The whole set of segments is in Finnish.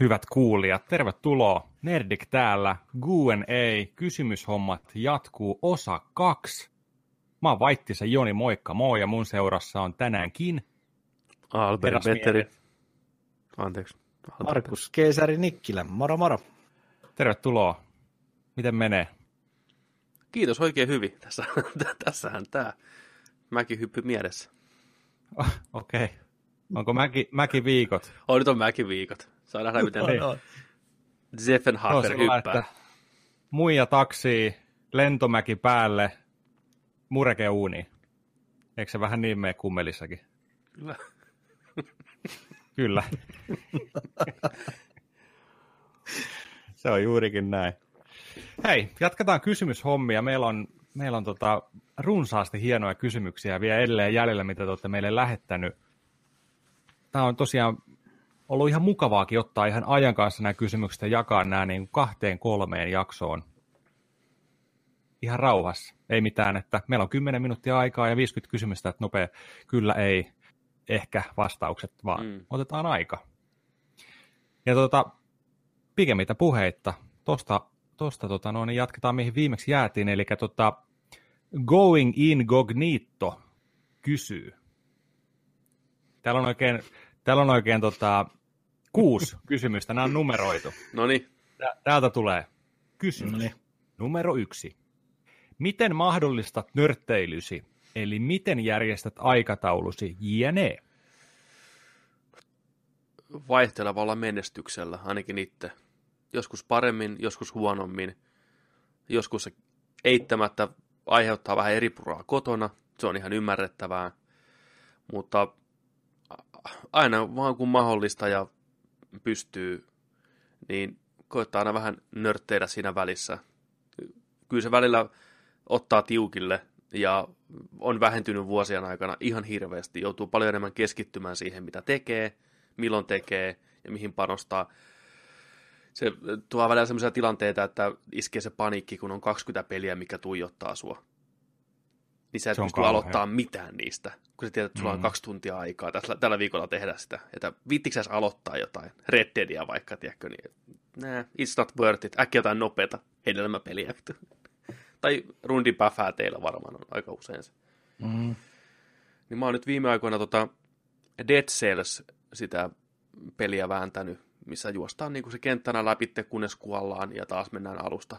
Hyvät kuulijat, tervetuloa. Nerdik täällä. Q&A, kysymyshommat jatkuu osa kaksi. Mä oon Vaittisen Joni, moikka moi, ja mun seurassa on tänäänkin Albert Petteri. Anteeksi. Albert. Markus Keisari Nikkilä, moro moro. Tervetuloa. Miten menee? Kiitos oikein hyvin. Tässä, tässähän tämä mäkihyppy mielessä. Oh, Okei. Okay. Onko mäki, mäkiviikot? On, nyt on mäkiviikot. Saa nähdä, miten no. Zeffenhafer hyppää. Että muija taksi, lentomäki päälle, mureke uuni. Eikö se vähän niin mene kummelissakin? Kyllä. Kyllä. se on juurikin näin. Hei, jatketaan kysymyshommia. Meillä on, meillä on tota runsaasti hienoja kysymyksiä vielä edelleen jäljellä, mitä te olette meille lähettänyt. Tämä on tosiaan ollut ihan mukavaakin ottaa ihan ajan kanssa nämä kysymykset ja jakaa nämä niin kahteen kolmeen jaksoon. Ihan rauhassa. Ei mitään, että meillä on 10 minuuttia aikaa ja 50 kysymystä, että nopea kyllä ei, ehkä vastaukset, vaan mm. otetaan aika. Ja tota, pikemmitä puheitta, tosta, tosta tota, no, niin jatketaan mihin viimeksi jäätiin, eli tota, Going Incognito kysyy. Täällä on oikein, täällä on oikein tota, kuusi kysymystä, nämä on numeroitu. No niin. Täältä tulee kysymys. Noniin. Numero yksi. Miten mahdollistat nörtteilysi, eli miten järjestät aikataulusi jne? Vaihtelevalla menestyksellä, ainakin itse. Joskus paremmin, joskus huonommin. Joskus se eittämättä aiheuttaa vähän eri puraa kotona, se on ihan ymmärrettävää. Mutta aina vaan kun mahdollista ja pystyy, niin koittaa aina vähän nörtteillä siinä välissä. Kyllä se välillä ottaa tiukille ja on vähentynyt vuosien aikana ihan hirveästi. Joutuu paljon enemmän keskittymään siihen, mitä tekee, milloin tekee ja mihin panostaa. Se tuo välillä sellaisia tilanteita, että iskee se paniikki, kun on 20 peliä, mikä tuijottaa sua niin sä et pysty kauhean. aloittaa mitään niistä, kun sä tiedät, että sulla mm. on kaksi tuntia aikaa tällä, tällä viikolla tehdä sitä. Että viittikö aloittaa jotain, Red Deadia vaikka, tiedätkö, niin nää, it's not worth it, äkkiä jotain nopeata hedelmäpeliä. tai rundin päfää teillä varmaan on aika usein se. Mm. Niin mä oon nyt viime aikoina tota Dead Cells sitä peliä vääntänyt, missä juostaan niin kuin se kenttänä läpi, kunnes kuollaan ja taas mennään alusta.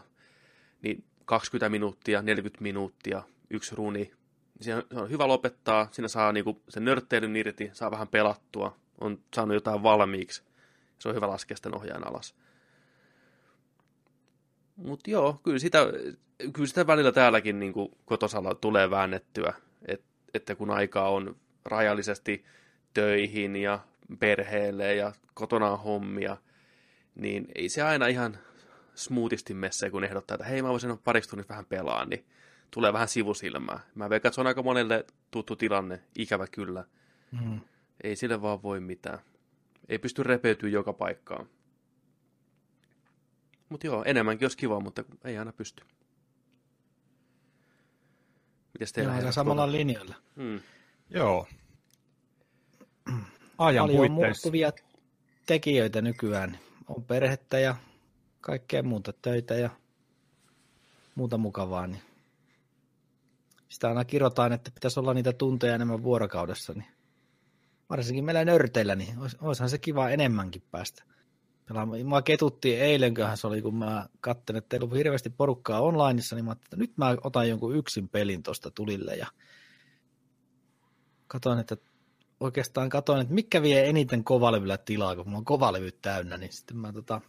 Niin 20 minuuttia, 40 minuuttia, yksi runi. Se on hyvä lopettaa, siinä saa niinku sen nörtteilyn irti, saa vähän pelattua, on saanut jotain valmiiksi. Se on hyvä laskea sitten ohjaan alas. Mutta joo, kyllä sitä, kyllä sitä välillä täälläkin niin kotosalla tulee väännettyä, et, että kun aikaa on rajallisesti töihin ja perheelle ja kotona on hommia, niin ei se aina ihan smoothisti messe, kun ehdottaa, että hei mä voisin pariksi tunnissa vähän pelaa, niin tulee vähän sivusilmää. Mä veikkaan, että se on aika monelle tuttu tilanne, ikävä kyllä. Mm. Ei sille vaan voi mitään. Ei pysty repeytyä joka paikkaan. Mutta joo, enemmänkin olisi kiva, mutta ei aina pysty. Mites teillä? Joo, samalla linjalla. Mm. Joo. Ajan Paljon muuttuvia tekijöitä nykyään. On perhettä ja kaikkea muuta töitä ja muuta mukavaa, niin sitä aina kirjoitaan, että pitäisi olla niitä tunteja enemmän vuorokaudessa, niin varsinkin meillä nörteillä, niin olis, olisihan se kiva enemmänkin päästä. Mä ketuttiin eilenköhän se oli, kun mä katselin, että teillä on hirveästi porukkaa onlineissa, niin mä että nyt mä otan jonkun yksin pelin tuosta tulille ja katoin, että oikeastaan katoin, että mikä vie eniten kovalevyllä tilaa, kun mulla on kovalevy täynnä, niin sitten mä tota,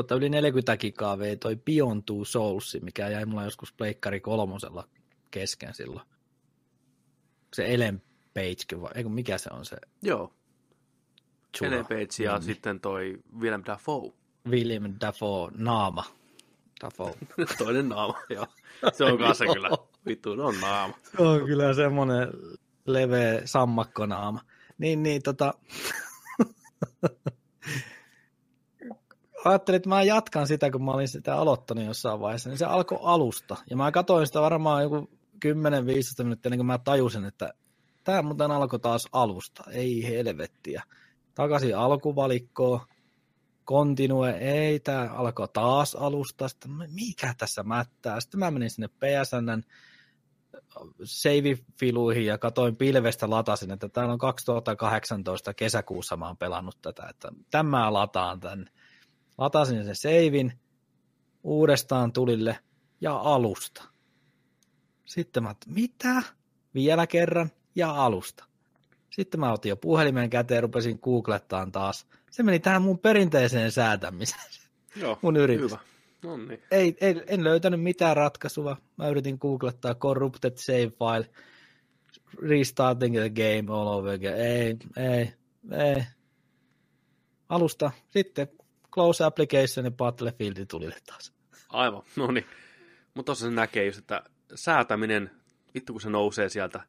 että yli 40 gigaa vei toi Beyond Two Souls, mikä jäi mulla joskus Pleikkari kolmosella kesken silloin. Se Ellen Page, vai, eikö mikä se on se? Joo. Chula. Ellen Page ja mm. sitten toi William Dafoe. William Dafoe, naama. Dafoe. Toinen naama, joo. Se on kanssa kyllä. Vittu, on naama. Se on kyllä semmoinen leveä sammakkonaama. Niin, niin, tota ajattelin, että mä jatkan sitä, kun mä olin sitä aloittanut jossain vaiheessa, niin se alkoi alusta. Ja mä katsoin sitä varmaan joku 10-15 minuuttia, niin kuin mä tajusin, että tämä muuten alkoi taas alusta, ei helvettiä. takaisin alkuvalikkoon, continue, ei, tämä alkoi taas alusta, sitten mikä tässä mättää, sitten mä menin sinne PSNn save-filuihin ja katoin pilvestä latasin, että täällä on 2018 kesäkuussa mä oon pelannut tätä, että tämä lataan tän. Latasin sen seivin uudestaan tulille ja alusta. Sitten mä mitä? Vielä kerran ja alusta. Sitten mä otin jo puhelimen käteen ja rupesin googlettaan taas. Se meni tähän mun perinteiseen säätämiseen. Joo, mun yritys. hyvä. No niin. Ei, ei, en löytänyt mitään ratkaisua. Mä yritin googlettaa corrupted save file, restarting the game all over again. Ei, ei, ei. Alusta sitten close application ja Battlefield tulille taas. Aivan, no niin. Mutta tuossa se näkee just, että säätäminen, vittu kun se nousee sieltä,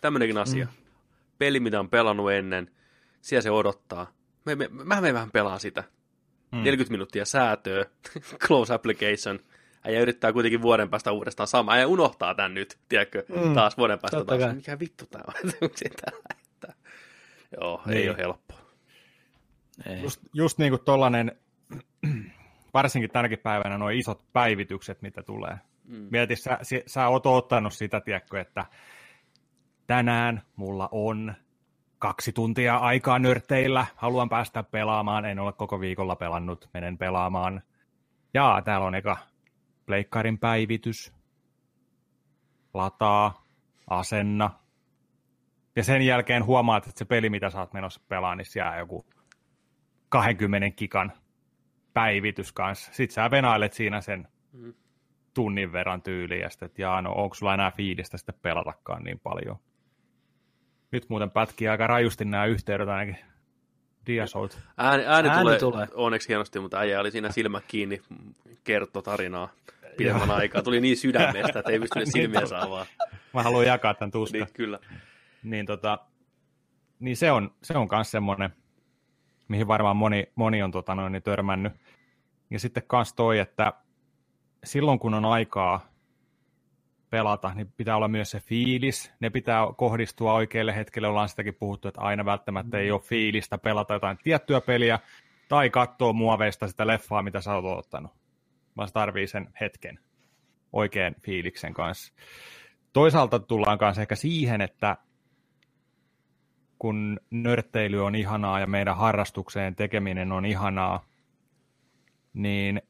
tämmöinenkin asia. Mm. Peli, mitä on pelannut ennen, siellä se odottaa. Mä, mä, mä menen vähän pelaa sitä. Mm. 40 minuuttia säätöä, close application, ja yrittää kuitenkin vuoden päästä uudestaan sama, ja unohtaa tämän nyt, tiedätkö, mm. taas vuoden päästä Totta taas. Kai. Mikä vittu tämä on? Joo, niin. ei ole helppoa. Ei. Just, just niin kuin tollanen, varsinkin tänäkin päivänä nuo isot päivitykset, mitä tulee. Mm. Mieti, sä, sä, oot ottanut sitä, tiedätkö, että tänään mulla on kaksi tuntia aikaa nörteillä, haluan päästä pelaamaan, en ole koko viikolla pelannut, menen pelaamaan. Ja täällä on eka pleikkarin päivitys, lataa, asenna. Ja sen jälkeen huomaat, että se peli, mitä sä oot menossa pelaamaan, niin siellä on joku 20 kikan päivitys kanssa. Sitten sä venailet siinä sen mm. tunnin verran tyyliin, ja sitten, että jaa, no onko sulla enää fiilistä sitten pelatakaan niin paljon. Nyt muuten pätkii aika rajusti nämä yhteydet ainakin. Diasolt. Ääni, ääni, ääni tulee, tulee, onneksi hienosti, mutta äijä oli siinä silmä kiinni, kertoo tarinaa pidemmän aikaa. Tuli niin sydämestä, että ei pystynyt niin silmiä saamaan. Mä haluan jakaa tämän tuska. Niin, kyllä. Niin, tota, niin se on, se on myös semmoinen, mihin varmaan moni, moni on tota noin, niin törmännyt. Ja sitten kans toi, että silloin kun on aikaa pelata, niin pitää olla myös se fiilis. Ne pitää kohdistua oikealle hetkelle. Ollaan sitäkin puhuttu, että aina välttämättä ei ole fiilistä pelata jotain tiettyä peliä tai katsoa muoveista sitä leffaa, mitä sä oot ottanut. Vaan se tarvii sen hetken oikean fiiliksen kanssa. Toisaalta tullaan kanssa ehkä siihen, että kun nörtteily on ihanaa ja meidän harrastukseen tekeminen on ihanaa, niin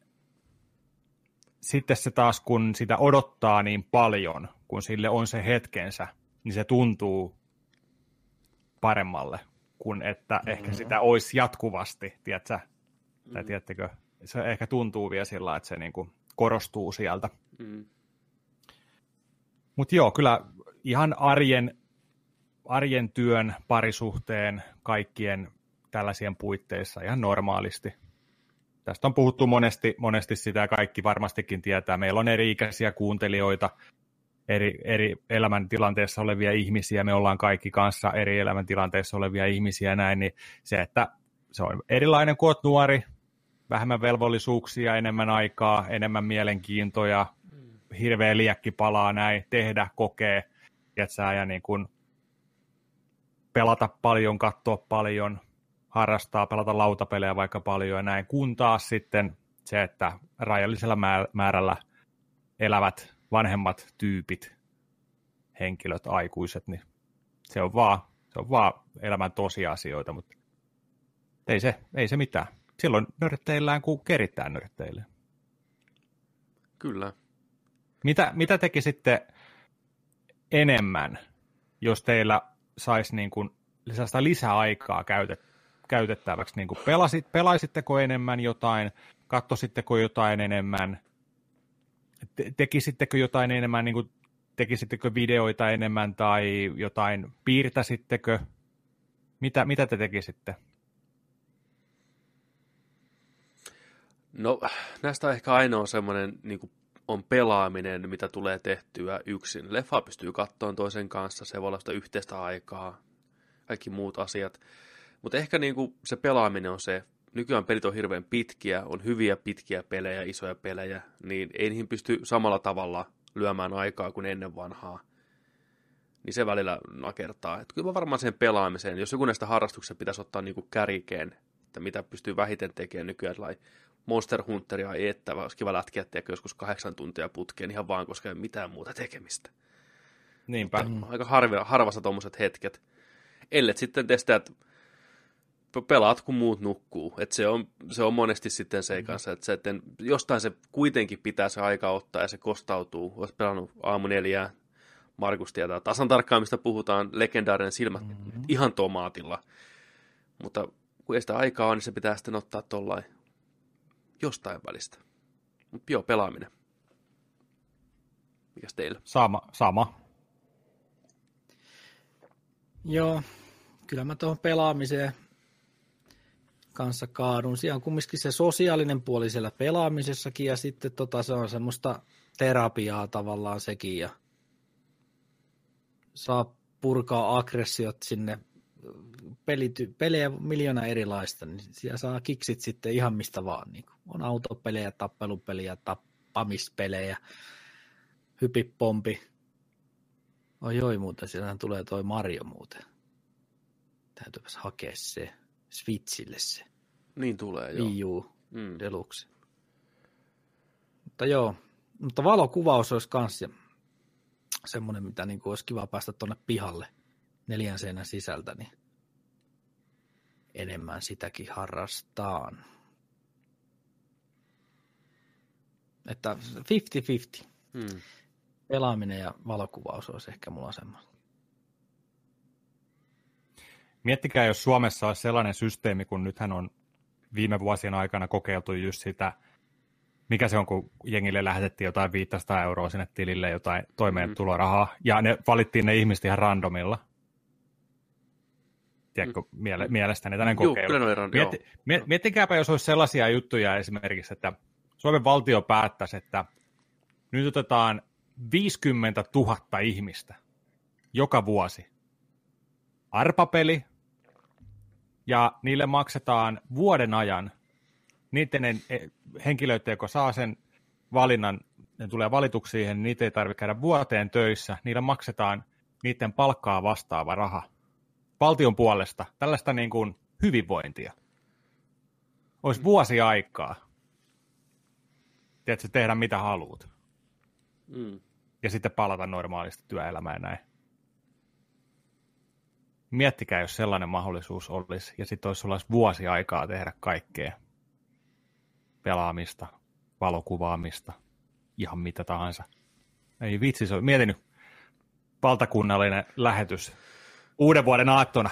sitten se taas, kun sitä odottaa niin paljon, kun sille on se hetkensä, niin se tuntuu paremmalle kuin että mm-hmm. ehkä sitä olisi jatkuvasti, tiedätkö? Mm-hmm. Tai tiedättekö, se ehkä tuntuu vielä sillä että se niin kuin korostuu sieltä. Mm-hmm. Mutta joo, kyllä ihan arjen, arjen työn, parisuhteen, kaikkien tällaisien puitteissa ihan normaalisti Tästä on puhuttu monesti, monesti sitä, kaikki varmastikin tietää. Meillä on eri-ikäisiä kuuntelijoita, eri, eri elämäntilanteessa olevia ihmisiä, me ollaan kaikki kanssa eri elämäntilanteessa olevia ihmisiä näin, niin se, että se on erilainen kuin olet nuori, vähemmän velvollisuuksia, enemmän aikaa, enemmän mielenkiintoja, hirveä liekki palaa näin, tehdä, kokee, ja, ja niin kuin pelata paljon, katsoa paljon, harrastaa, pelata lautapelejä vaikka paljon ja näin, kun taas sitten se, että rajallisella määrällä elävät vanhemmat tyypit, henkilöt, aikuiset, niin se on vaan, se on vaan elämän tosiasioita, mutta ei se, ei se mitään. Silloin nörtteillään, kun keritään nörtteille. Kyllä. Mitä, mitä teki sitten enemmän, jos teillä saisi niin kuin lisästä lisäaikaa käytettyä käytettäväksi? Niin kuin pelasit, pelaisitteko enemmän jotain, katsoisitteko jotain enemmän, te, tekisittekö jotain enemmän, niin kuin, tekisittekö videoita enemmän tai jotain piirtäisittekö? Mitä, mitä te tekisitte? No näistä on ehkä ainoa semmoinen niin kuin on pelaaminen, mitä tulee tehtyä yksin. Leffa pystyy kattoon toisen kanssa, se voi olla sitä yhteistä aikaa, kaikki muut asiat. Mutta ehkä niinku se pelaaminen on se, nykyään pelit on hirveän pitkiä, on hyviä pitkiä pelejä, isoja pelejä, niin ei niihin pysty samalla tavalla lyömään aikaa kuin ennen vanhaa. niin se välillä nakertaa. Että kyllä varmaan sen pelaamiseen, jos joku näistä harrastuksista pitäisi ottaa niin kuin kärikeen, että mitä pystyy vähiten tekemään nykyään, Monster Hunteria ei että, olisi kiva lätkiä joskus kahdeksan tuntia putkeen ihan vaan, koska ei ole mitään muuta tekemistä. Niinpä. Mutta aika harvassa tuommoiset hetket. Ellet sitten testaa, että pelaat kun muut nukkuu. Et se, on, se on monesti sitten se kanssa, että, se, että jostain se kuitenkin pitää se aika ottaa ja se kostautuu. Olet pelannut aamu neljää, Markus tietää tasan tarkkaan, mistä puhutaan, legendaarinen silmät mm-hmm. ihan tomaatilla. Mutta kun ei sitä aikaa on, niin se pitää sitten ottaa tuollain jostain välistä. Mutta joo, pelaaminen. Mikäs teillä? Sama. sama. Joo, kyllä mä tuohon pelaamiseen kanssa kaadun. Siellä on kumminkin se sosiaalinen puoli siellä pelaamisessakin ja sitten tota, se on semmoista terapiaa tavallaan sekin ja saa purkaa aggressiot sinne pelity, pelejä miljoona erilaista, niin siellä saa kiksit sitten ihan mistä vaan. Niin on autopelejä, tappelupelejä, tappamispelejä, hypipompi. Oi joi muuten, siellähän tulee toi Mario muuten. Täytyypäs hakea se Switchille se. Niin tulee, joo. Wii U mm. Deluxe. Mutta joo, mutta valokuvaus olisi kans semmoinen, mitä niin kuin olisi kiva päästä tuonne pihalle neljän seinän sisältä, niin enemmän sitäkin harrastaan. Että 50-50. Hmm. Pelaaminen ja valokuvaus olisi ehkä mulla semmoinen. Miettikää, jos Suomessa olisi sellainen systeemi, kun nythän on viime vuosien aikana kokeiltu just sitä, mikä se on, kun jengille lähetettiin jotain 500 euroa sinne tilille, jotain toimeentulorahaa, mm. ja ne valittiin ne ihmiset ihan randomilla tiedätkö, miele, mielestäni tämmöinen kokeilu. Joo, kyllä Mietti, miet, miettikääpä, jos olisi sellaisia juttuja esimerkiksi, että Suomen valtio päättäisi, että nyt otetaan 50 000 ihmistä joka vuosi. Arpapeli, ja niille maksetaan vuoden ajan niiden e, henkilöiden, jotka saa sen valinnan, ne tulee valituksi siihen, niin niitä ei tarvitse käydä vuoteen töissä, niille maksetaan niiden palkkaa vastaava raha valtion puolesta tällaista niin kuin hyvinvointia. Olisi vuosi aikaa. Tiedätkö, tehdä mitä haluat. Mm. Ja sitten palata normaalisti työelämään näin. Miettikää, jos sellainen mahdollisuus olisi, ja sitten olisi sulla vuosi aikaa tehdä kaikkea. Pelaamista, valokuvaamista, ihan mitä tahansa. Ei vitsi, se on, mietin nyt, valtakunnallinen lähetys uuden vuoden aattona.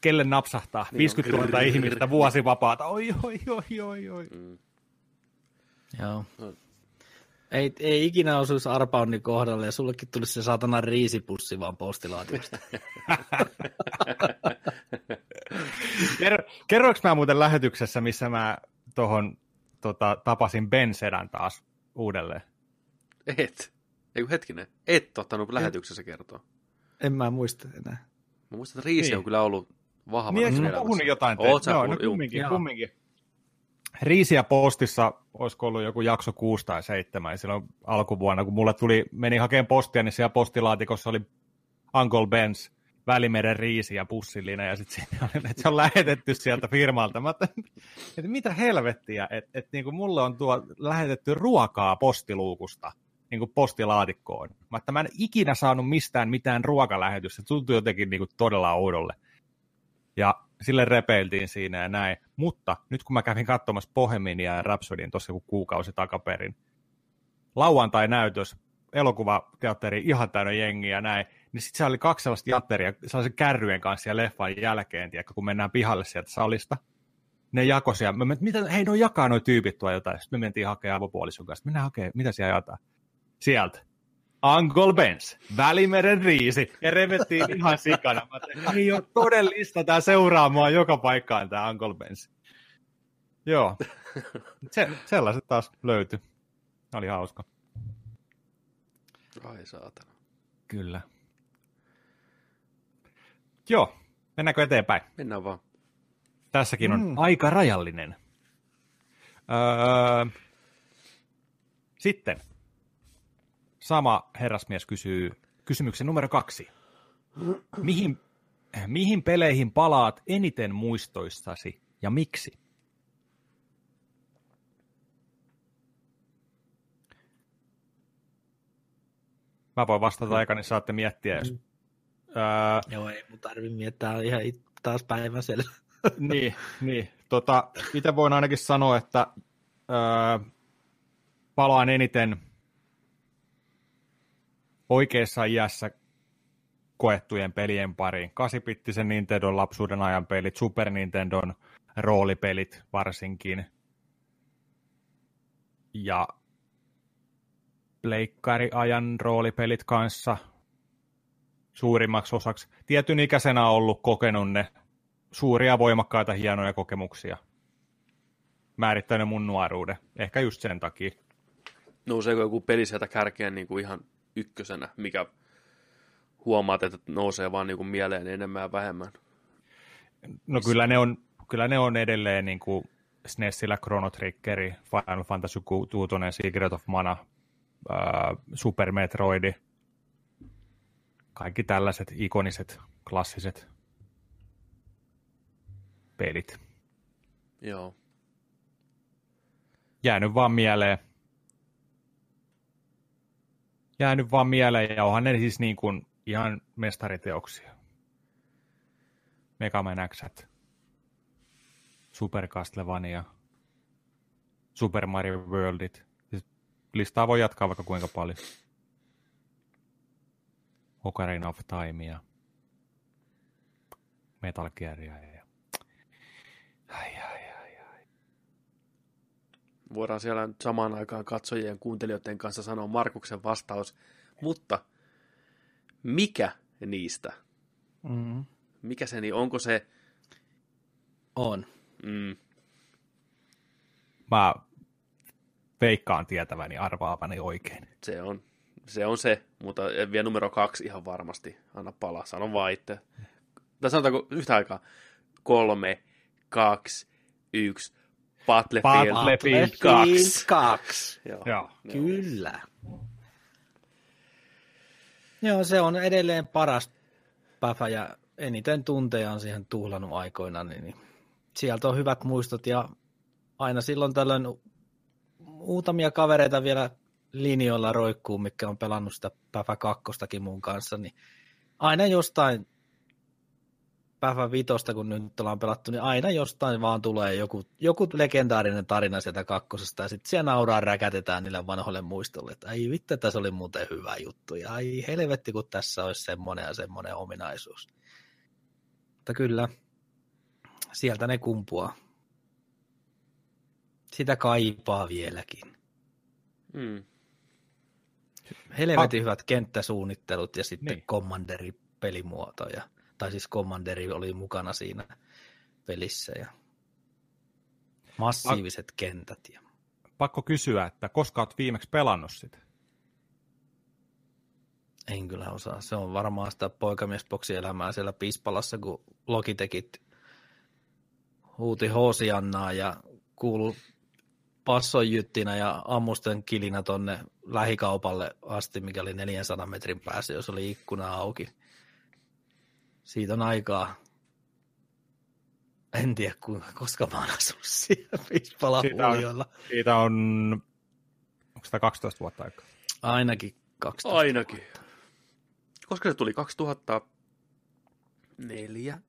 Kelle napsahtaa? Niin 50 000 ihmistä vuosivapaata. Oi, oi, oi, oi, oi. Mm. Joo. Ei, ei ikinä osuisi arpaunni kohdalle ja sullekin tulisi se saatana riisipussi vaan postilaatikosta. Kerro, kerroinko mä muuten lähetyksessä, missä mä tohon, tota, tapasin Ben Sedan taas uudelleen? Et. Ei hetkinen. Et ottanut lähetyksessä kertoa. En mä muista enää. Mä muistan, että Riisi niin. on kyllä ollut vahva. Niin, eikö puhunut jotain? Oot Joo, no kumminkin, kumminkin. Riisiä postissa, olisiko ollut joku jakso 6 tai 7, ja silloin alkuvuonna, kun mulle tuli, meni hakemaan postia, niin siellä postilaatikossa oli Uncle Ben's Välimeren riisi ja pussillinen, ja sitten se on lähetetty sieltä firmalta. Mä että, että mitä helvettiä, että, että niin kuin mulle on tuo lähetetty ruokaa postiluukusta niin kuin postilaatikkoon. Mä, että mä en ikinä saanut mistään mitään ruokalähetystä. Se tuntui jotenkin niin kuin todella oudolle. Ja sille repeiltiin siinä ja näin. Mutta nyt kun mä kävin katsomassa Boheminia ja Rhapsodyn tuossa joku kuukausi takaperin, lauantai-näytös, elokuvateatteri ihan täynnä jengiä ja näin, niin sitten se oli kaksi sellaista jatteria, sellaisen kärryen kanssa ja leffan jälkeen, tiedätkö, kun mennään pihalle sieltä salista. Ne jakosia. Mä mitä, hei, no jakaa noi tyypit tuo jotain. Sitten me mentiin hakemaan avopuolison kanssa. Mennään hakemaan, mitä siellä jataa sieltä. Uncle Ben's, Välimeren riisi, ja revettiin ihan sikana. Mä tein, ei ole todellista, tämä seuraa mua joka paikkaan, tämä Uncle Ben's. Joo, Se, sellaiset taas löytyi. Oli hauska. Ai saatana. Kyllä. Joo, mennäänkö eteenpäin? Mennään vaan. Tässäkin on mm. aika rajallinen. Öö, sitten sama herrasmies kysyy kysymyksen numero kaksi. Mihin, mihin peleihin palaat eniten muistoissasi ja miksi? Mä voin vastata aika, niin saatte miettiä, jos... Mm. Öö, Joo, ei mun tarvi miettiä, ihan taas päiväsellä. niin, niin. Tota, itse voin ainakin sanoa, että öö, palaan eniten oikeassa iässä koettujen pelien pariin. Kasipittisen Nintendon lapsuuden ajan pelit, Super Nintendon roolipelit varsinkin. Ja pleikkariajan roolipelit kanssa suurimmaksi osaksi. Tietyn ikäisenä ollut kokenut ne suuria, voimakkaita, hienoja kokemuksia. Määrittänyt mun nuoruuden. Ehkä just sen takia. Nouseeko joku peli sieltä kärkeen niin kuin ihan ykkösenä, mikä huomaat, että nousee vaan niin kuin mieleen enemmän ja vähemmän? No kyllä ne on, kyllä ne on edelleen niin kuin SNESillä Chrono Triggeri, Final Fantasy 6, Secret of Mana, Super Metroidi, kaikki tällaiset ikoniset, klassiset pelit. Joo. Jäänyt vaan mieleen. Jäänyt vaan mieleen, ja onhan ne siis niin kuin ihan mestariteoksia. Mega Man X, Super Castlevania, Super Mario Worldit. Siis listaa voi jatkaa vaikka kuinka paljon. Ocarina of Timea, Metal Gearia ja... Ai. Voidaan siellä nyt samaan aikaan katsojien kuuntelijoiden kanssa sanoa Markuksen vastaus, mutta mikä niistä? Mm. Mikä se, niin onko se... On. Mm. Mä veikkaan tietäväni arvaavani oikein. Se on se on se, mutta vielä numero kaksi ihan varmasti. Anna palaa, sano vaan itse. Tai sanotaanko yhtä aikaa? Kolme, kaksi, yksi, Battlefield, Battlefield 2. 2. Joo. Joo. Kyllä. Joo, se on edelleen paras päfä ja eniten tunteja on siihen tuhlannut aikoina, niin sieltä on hyvät muistot ja aina silloin tällöin muutamia kavereita vielä linjoilla roikkuu, mikä on pelannut sitä Päfä kakkostakin mun kanssa, niin aina jostain Päfä vitosta, kun nyt ollaan pelattu, niin aina jostain vaan tulee joku, joku legendaarinen tarina sieltä kakkosesta, ja sitten siellä nauraa räkätetään niille vanhoille muistolle, että ai vittu, tässä oli muuten hyvä juttu, ja ai helvetti, kun tässä olisi semmoinen ja semmoinen ominaisuus. Mutta kyllä, sieltä ne kumpuaa. Sitä kaipaa vieläkin. Mm helvetin hyvät kenttäsuunnittelut ja sitten niin. Commanderi-pelimuoto. Ja, tai siis Commanderi oli mukana siinä pelissä. Ja massiiviset Pak- kentät. Ja... Pakko kysyä, että koska olet viimeksi pelannut sitä? En kyllä osaa. Se on varmaan sitä poikamiesboksielämää siellä Pispalassa, kun Logitekit huuti Hoosiannaa ja kuulu passojyttinä ja ammusten kilinä tonne lähikaupalle asti, mikä oli 400 metrin päässä, jos oli ikkuna auki. Siitä on aikaa. En tiedä, kuinka, koska mä oon asunut siellä siitä on, siitä on, onko sitä 12 vuotta aikaa? Ainakin 12 Ainakin. Vuotta. Koska se tuli 2004?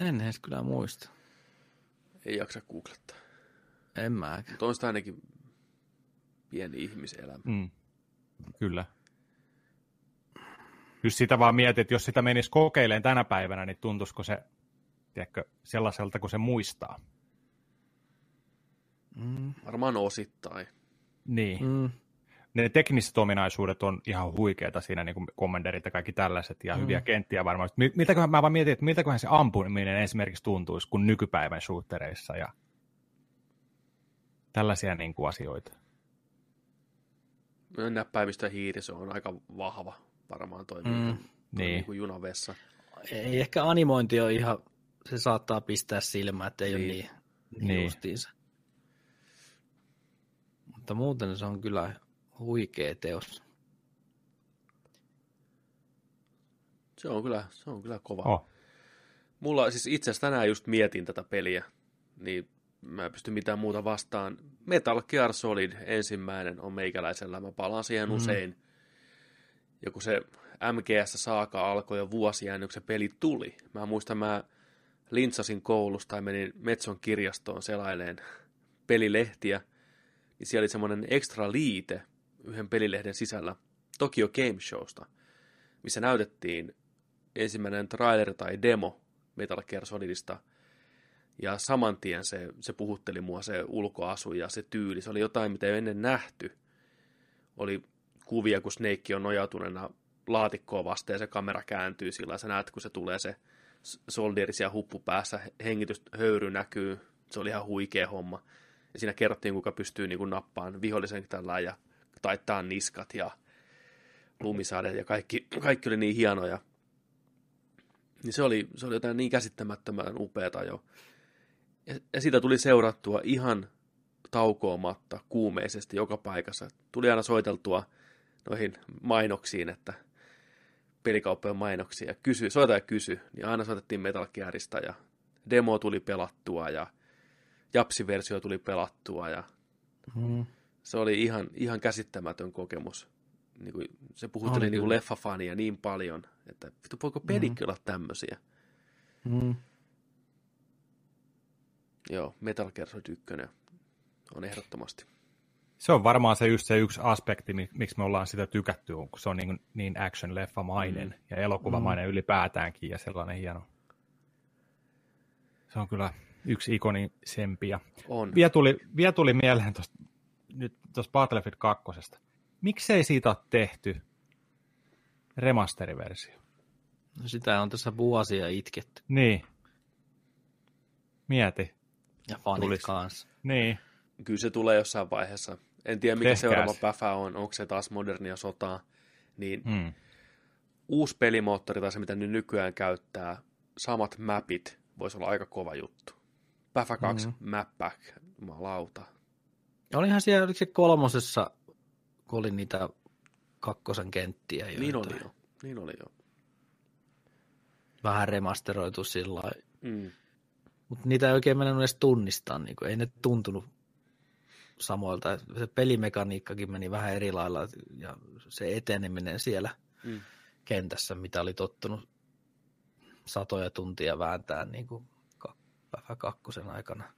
En edes kyllä muista. Ei jaksa googlettaa. En mä. Mutta on sitä ainakin pieni ihmiselämä. Mm. Kyllä. Jos sitä vaan mietit, että jos sitä menisi kokeilemaan tänä päivänä, niin tuntuisiko se tiedätkö, sellaiselta kuin se muistaa? Mm. Varmaan osittain. Niin. Mm. Ne tekniset ominaisuudet on ihan huikeita siinä, niin kuin kommanderit ja kaikki tällaiset, ja mm. hyviä kenttiä varmaan. Miltäköhän, mä vaan mietin, että miltäköhän se ampuminen esimerkiksi tuntuisi kuin nykypäivän shootereissa ja tällaisia niin kuin asioita. Näppäimistö hiiri, se on aika vahva varmaan toimii mm, niin. Niin kuin junavessa. Ei ehkä animointi on ihan, se saattaa pistää silmään, että ei niin. ole niin, niin, niin. niin. Mutta muuten se on kyllä huikea teos. Se on kyllä, se on kyllä kova. Oh. Mulla siis itse asiassa tänään just mietin tätä peliä, niin mä en pysty mitään muuta vastaan. Metal Gear Solid ensimmäinen on meikäläisellä, mä palaan siihen mm. usein. Ja kun se MGS-saaka alkoi jo vuosia ennen kuin se peli tuli. Mä muistan, mä lintsasin koulusta ja menin Metson kirjastoon selaileen pelilehtiä. Niin siellä oli semmoinen extra liite yhden pelilehden sisällä Tokyo Game Showsta, missä näytettiin ensimmäinen trailer tai demo Metal Gear Solidista. Ja saman tien se, se puhutteli mua se ulkoasu ja se tyyli. Se oli jotain, mitä ei ennen nähty. Oli kuvia, kun Snake on nojautuneena laatikkoa vastaan ja se kamera kääntyy sillä sä näet, kun se tulee se soldierisia siellä huppu päässä, hengityshöyry näkyy, se oli ihan huikea homma. Ja siinä kerrottiin, kuinka pystyy niin kuin nappaan vihollisen tällä ja taittaa niskat ja lumisadeet ja kaikki, kaikki oli niin hienoja. Niin se oli, se oli jotain niin käsittämättömän upeata jo. Ja, ja siitä tuli seurattua ihan taukoomatta kuumeisesti joka paikassa. Tuli aina soiteltua noihin mainoksiin, että pelikauppojen mainoksia ja kysy, soita ja kysy, niin aina soitettiin Metal Gearista ja demo tuli pelattua ja japsiversio tuli pelattua ja hmm. se oli ihan, ihan käsittämätön kokemus. Niin kuin, se puhutteli niin leffafania niin paljon, että vittu voiko pelikki hmm. olla tämmöisiä. Hmm. Joo, Metal Gear Solid 1 on ehdottomasti. Se on varmaan se just se yksi aspekti, miksi me ollaan sitä tykätty, kun se on niin, niin action-leffamainen mm. ja elokuvamainen mm. ylipäätäänkin ja sellainen hieno. Se on kyllä yksi ikonisempia. On. Vielä tuli, vielä tuli mieleen tosta, nyt tuosta Battlefield 2. Miksei siitä ole tehty remasteriversio? No sitä on tässä vuosia itketty. Niin. Mieti. Ja fanit Tulis. kanssa. Niin. Kyllä se tulee jossain vaiheessa. En tiedä, mikä Tehkääs. seuraava päfä on, onko se taas modernia sotaa. Niin hmm. uusi pelimoottori tai se, mitä nyt nykyään käyttää, samat mapit, voisi olla aika kova juttu. Päfä 2 hmm. map pack, jumalauta. Olihan siellä, oliko se kolmosessa, kun oli niitä kakkosen kenttiä. Joita... Niin oli jo, niin oli jo. Vähän remasteroitu sillä mm. Mutta niitä ei oikein mennyt edes tunnistaa, niin kuin, ei ne tuntunut samoilta. Se pelimekaniikkakin meni vähän eri lailla ja se eteneminen siellä mm. kentässä, mitä oli tottunut satoja tuntia vääntää niin kuin kakkosen aikana.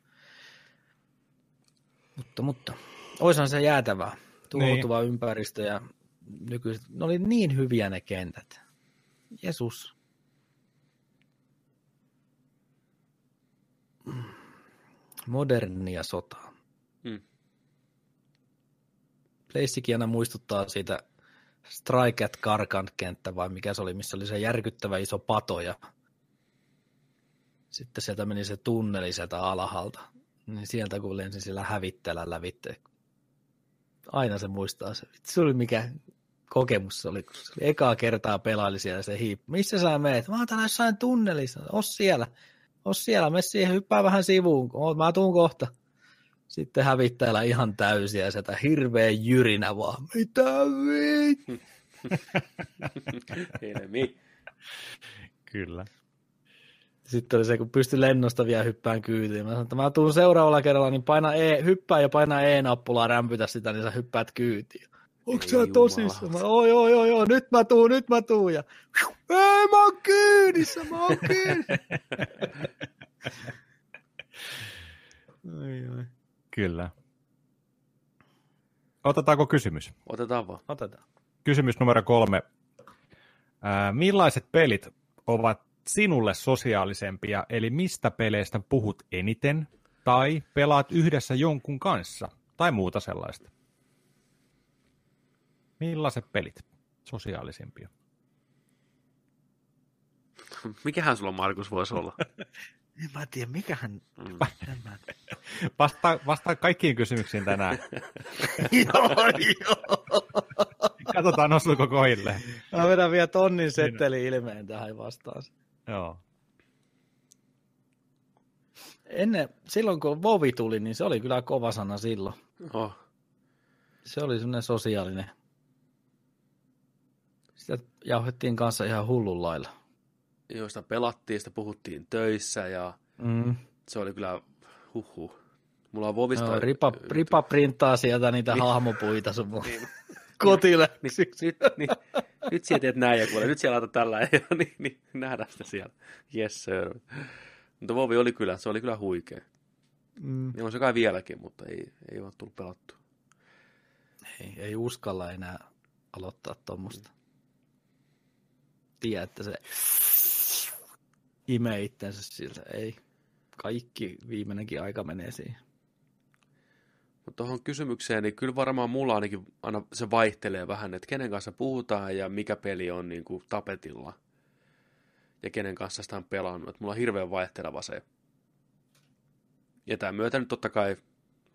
Mutta, mutta oishan se jäätävää. Tuhoutuva niin. ympäristö ja nykyiset, ne oli niin hyviä ne kentät. Jeesus. Modernia sotaa. Mm. Pleissikin aina muistuttaa siitä Strike at Karkant kenttä vai mikä se oli, missä oli se järkyttävä iso pato ja sitten sieltä meni se tunneli sieltä alhaalta. Niin sieltä kun lensin sillä hävitteellä lävitte. Aina se muistaa se. Se oli mikä kokemus se oli, kun se oli ekaa kertaa pelaili siellä se hiip. Missä sä meet? Mä oon täällä jossain tunnelissa. Os siellä. Os siellä. Me siihen hyppää vähän sivuun. Mä tuun kohta. Sitten hävittäjällä ihan täysiä sieltä hirveä jyrinä vaan. Mitä vit? Kyllä. Sitten oli se, kun pystyi lennosta vielä hyppään kyytiin. Mä sanoin, että mä tuun seuraavalla kerralla, niin paina e, hyppää ja paina E-nappulaa, rämpytä sitä, niin sä hyppäät kyytiin. Onko sä tosissaan? Mä, oi, oi, oi, oi, nyt mä tuun, nyt mä tuun. Ja, ei, mä oon kyydissä, mä oon kyydissä. ai, ai. Kyllä. Otetaanko kysymys? Otetaan vaan. Otetaan. Kysymys numero kolme. Ää, millaiset pelit ovat sinulle sosiaalisempia, eli mistä peleistä puhut eniten, tai pelaat yhdessä jonkun kanssa, tai muuta sellaista? Millaiset pelit sosiaalisimpia? Mikähän sulla, Markus, voisi olla? En mä tiedä, mikähän... Mm. Vastaa, vastaa kaikkiin kysymyksiin tänään. joo, joo. Katsotaan, osuuko kohille. Mä vedän vielä tonnin setteli ilmeen tähän vastaan. Joo. Ennen, silloin kun Vovi tuli, niin se oli kyllä kova sana silloin. Oh. Se oli semmoinen sosiaalinen. Sitä jauhettiin kanssa ihan hullun lailla. Joista pelattiin, sitä puhuttiin töissä ja Mm. se oli kyllä huhhuh. Mulla on Vovista... No, ripa, ripa printtaa sieltä niitä Niin. hahmopuita sun mun Niin. kotille. Niin, nyt, niin, nyt siellä teet näin ja kuule, nyt siellä laitat tällä ja niin, niin, nähdään sitä siellä. Yes sir. Mutta Vovi oli kyllä, se oli kyllä huikea. Mm. Ja on se kai vieläkin, mutta ei, ei ole tullut pelattua. Ei, ei uskalla enää aloittaa tuommoista. Tiedä, että se imee itsensä siltä. Ei. Kaikki viimeinenkin aika menee siihen. Mutta tuohon kysymykseen, niin kyllä varmaan mulla ainakin aina se vaihtelee vähän, että kenen kanssa puhutaan ja mikä peli on niin kuin tapetilla. Ja kenen kanssa sitä on pelannut. Että mulla on hirveän vaihteleva se. Ja tämän myötä nyt totta kai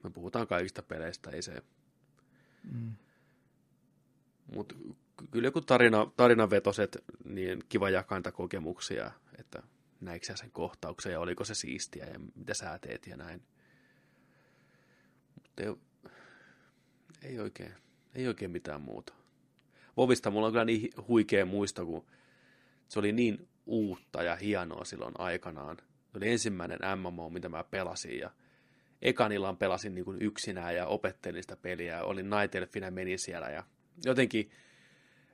me puhutaan kaikista peleistä, ei se. Mm. Mutta kyllä joku tarina, tarinavetoset, niin kiva jakaa niitä kokemuksia, että näikö sä sen kohtauksen ja oliko se siistiä ja mitä sä teet ja näin. Mutta ei, ei, oikein, ei oikein mitään muuta. Vovista mulla on kyllä niin huikea muisto, kun se oli niin uutta ja hienoa silloin aikanaan. Se oli ensimmäinen MMO, mitä mä pelasin ja ekan illan pelasin niin kuin yksinään ja opettelin sitä peliä. Olin Night Elfinä, menin siellä ja jotenkin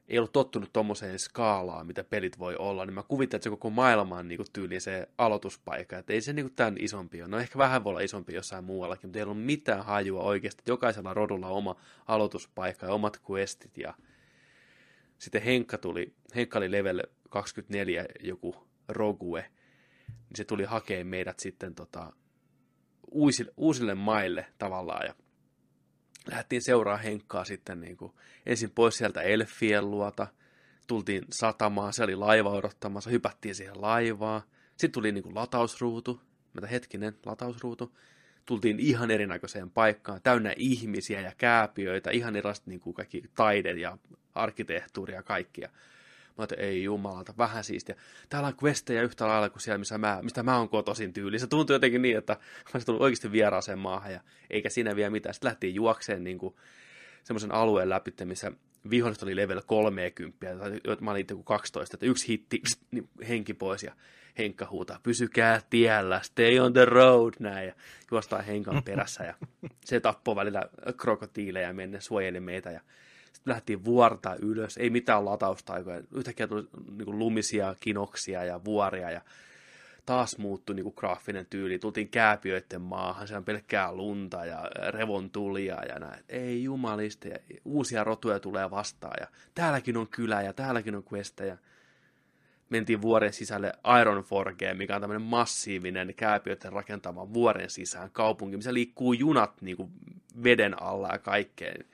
ei ollut tottunut tommoseen skaalaan, mitä pelit voi olla, niin mä kuvittelin, että se koko maailma on niinku tyyli se aloituspaikka, että ei se niinku tämän isompi ole. No ehkä vähän voi olla isompi jossain muuallakin, mutta ei ollut mitään hajua oikeasti. Jokaisella rodulla on oma aloituspaikka ja omat questit ja sitten Henkka tuli, Henkka oli level 24 joku Rogue, niin se tuli hakemaan meidät sitten tota, uusille, uusille maille tavallaan ja lähdettiin seuraa Henkkaa sitten niin kuin, ensin pois sieltä Elfien luota, tultiin satamaan, se oli laiva odottamassa, hypättiin siihen laivaan, sitten tuli niin kuin, latausruutu, mitä hetkinen, latausruutu, tultiin ihan erinäköiseen paikkaan, täynnä ihmisiä ja kääpiöitä, ihan erilaiset niin kuin kaikki taide ja arkkitehtuuri ja kaikkia. Mä ajattelin, ei jumalata, vähän siistiä. Täällä on questejä yhtä lailla kuin siellä, missä mä, mistä mä oon kotoisin tyyli. Se tuntui jotenkin niin, että mä olisin tullut oikeasti vieraaseen maahan ja eikä siinä vielä mitään. Sitten lähtiin juokseen niin kuin semmoisen alueen läpi, missä viholliset oli level 30, tai mä olin itse kuin 12, että yksi hitti, niin henki pois ja Henkka huutaa, pysykää tiellä, stay on the road, näin, ja juostaan Henkan perässä, ja se tappoi välillä krokotiileja menne, suojeli meitä, ja sitten lähtiin vuorta ylös, ei mitään lataustaikoja, yhtäkkiä tuli niin kuin lumisia kinoksia ja vuoria, ja taas muuttui niin kuin graafinen tyyli, tultiin kääpiöiden maahan, siellä on pelkkää lunta ja revontulia ja näin. Ei jumalista, ja uusia rotuja tulee vastaan ja täälläkin on kylä ja täälläkin on questejä. Mentiin vuoren sisälle Ironforgeen, mikä on tämmöinen massiivinen kääpiöiden rakentama vuoren sisään kaupunki, missä liikkuu junat niin kuin veden alla ja kaikkeen.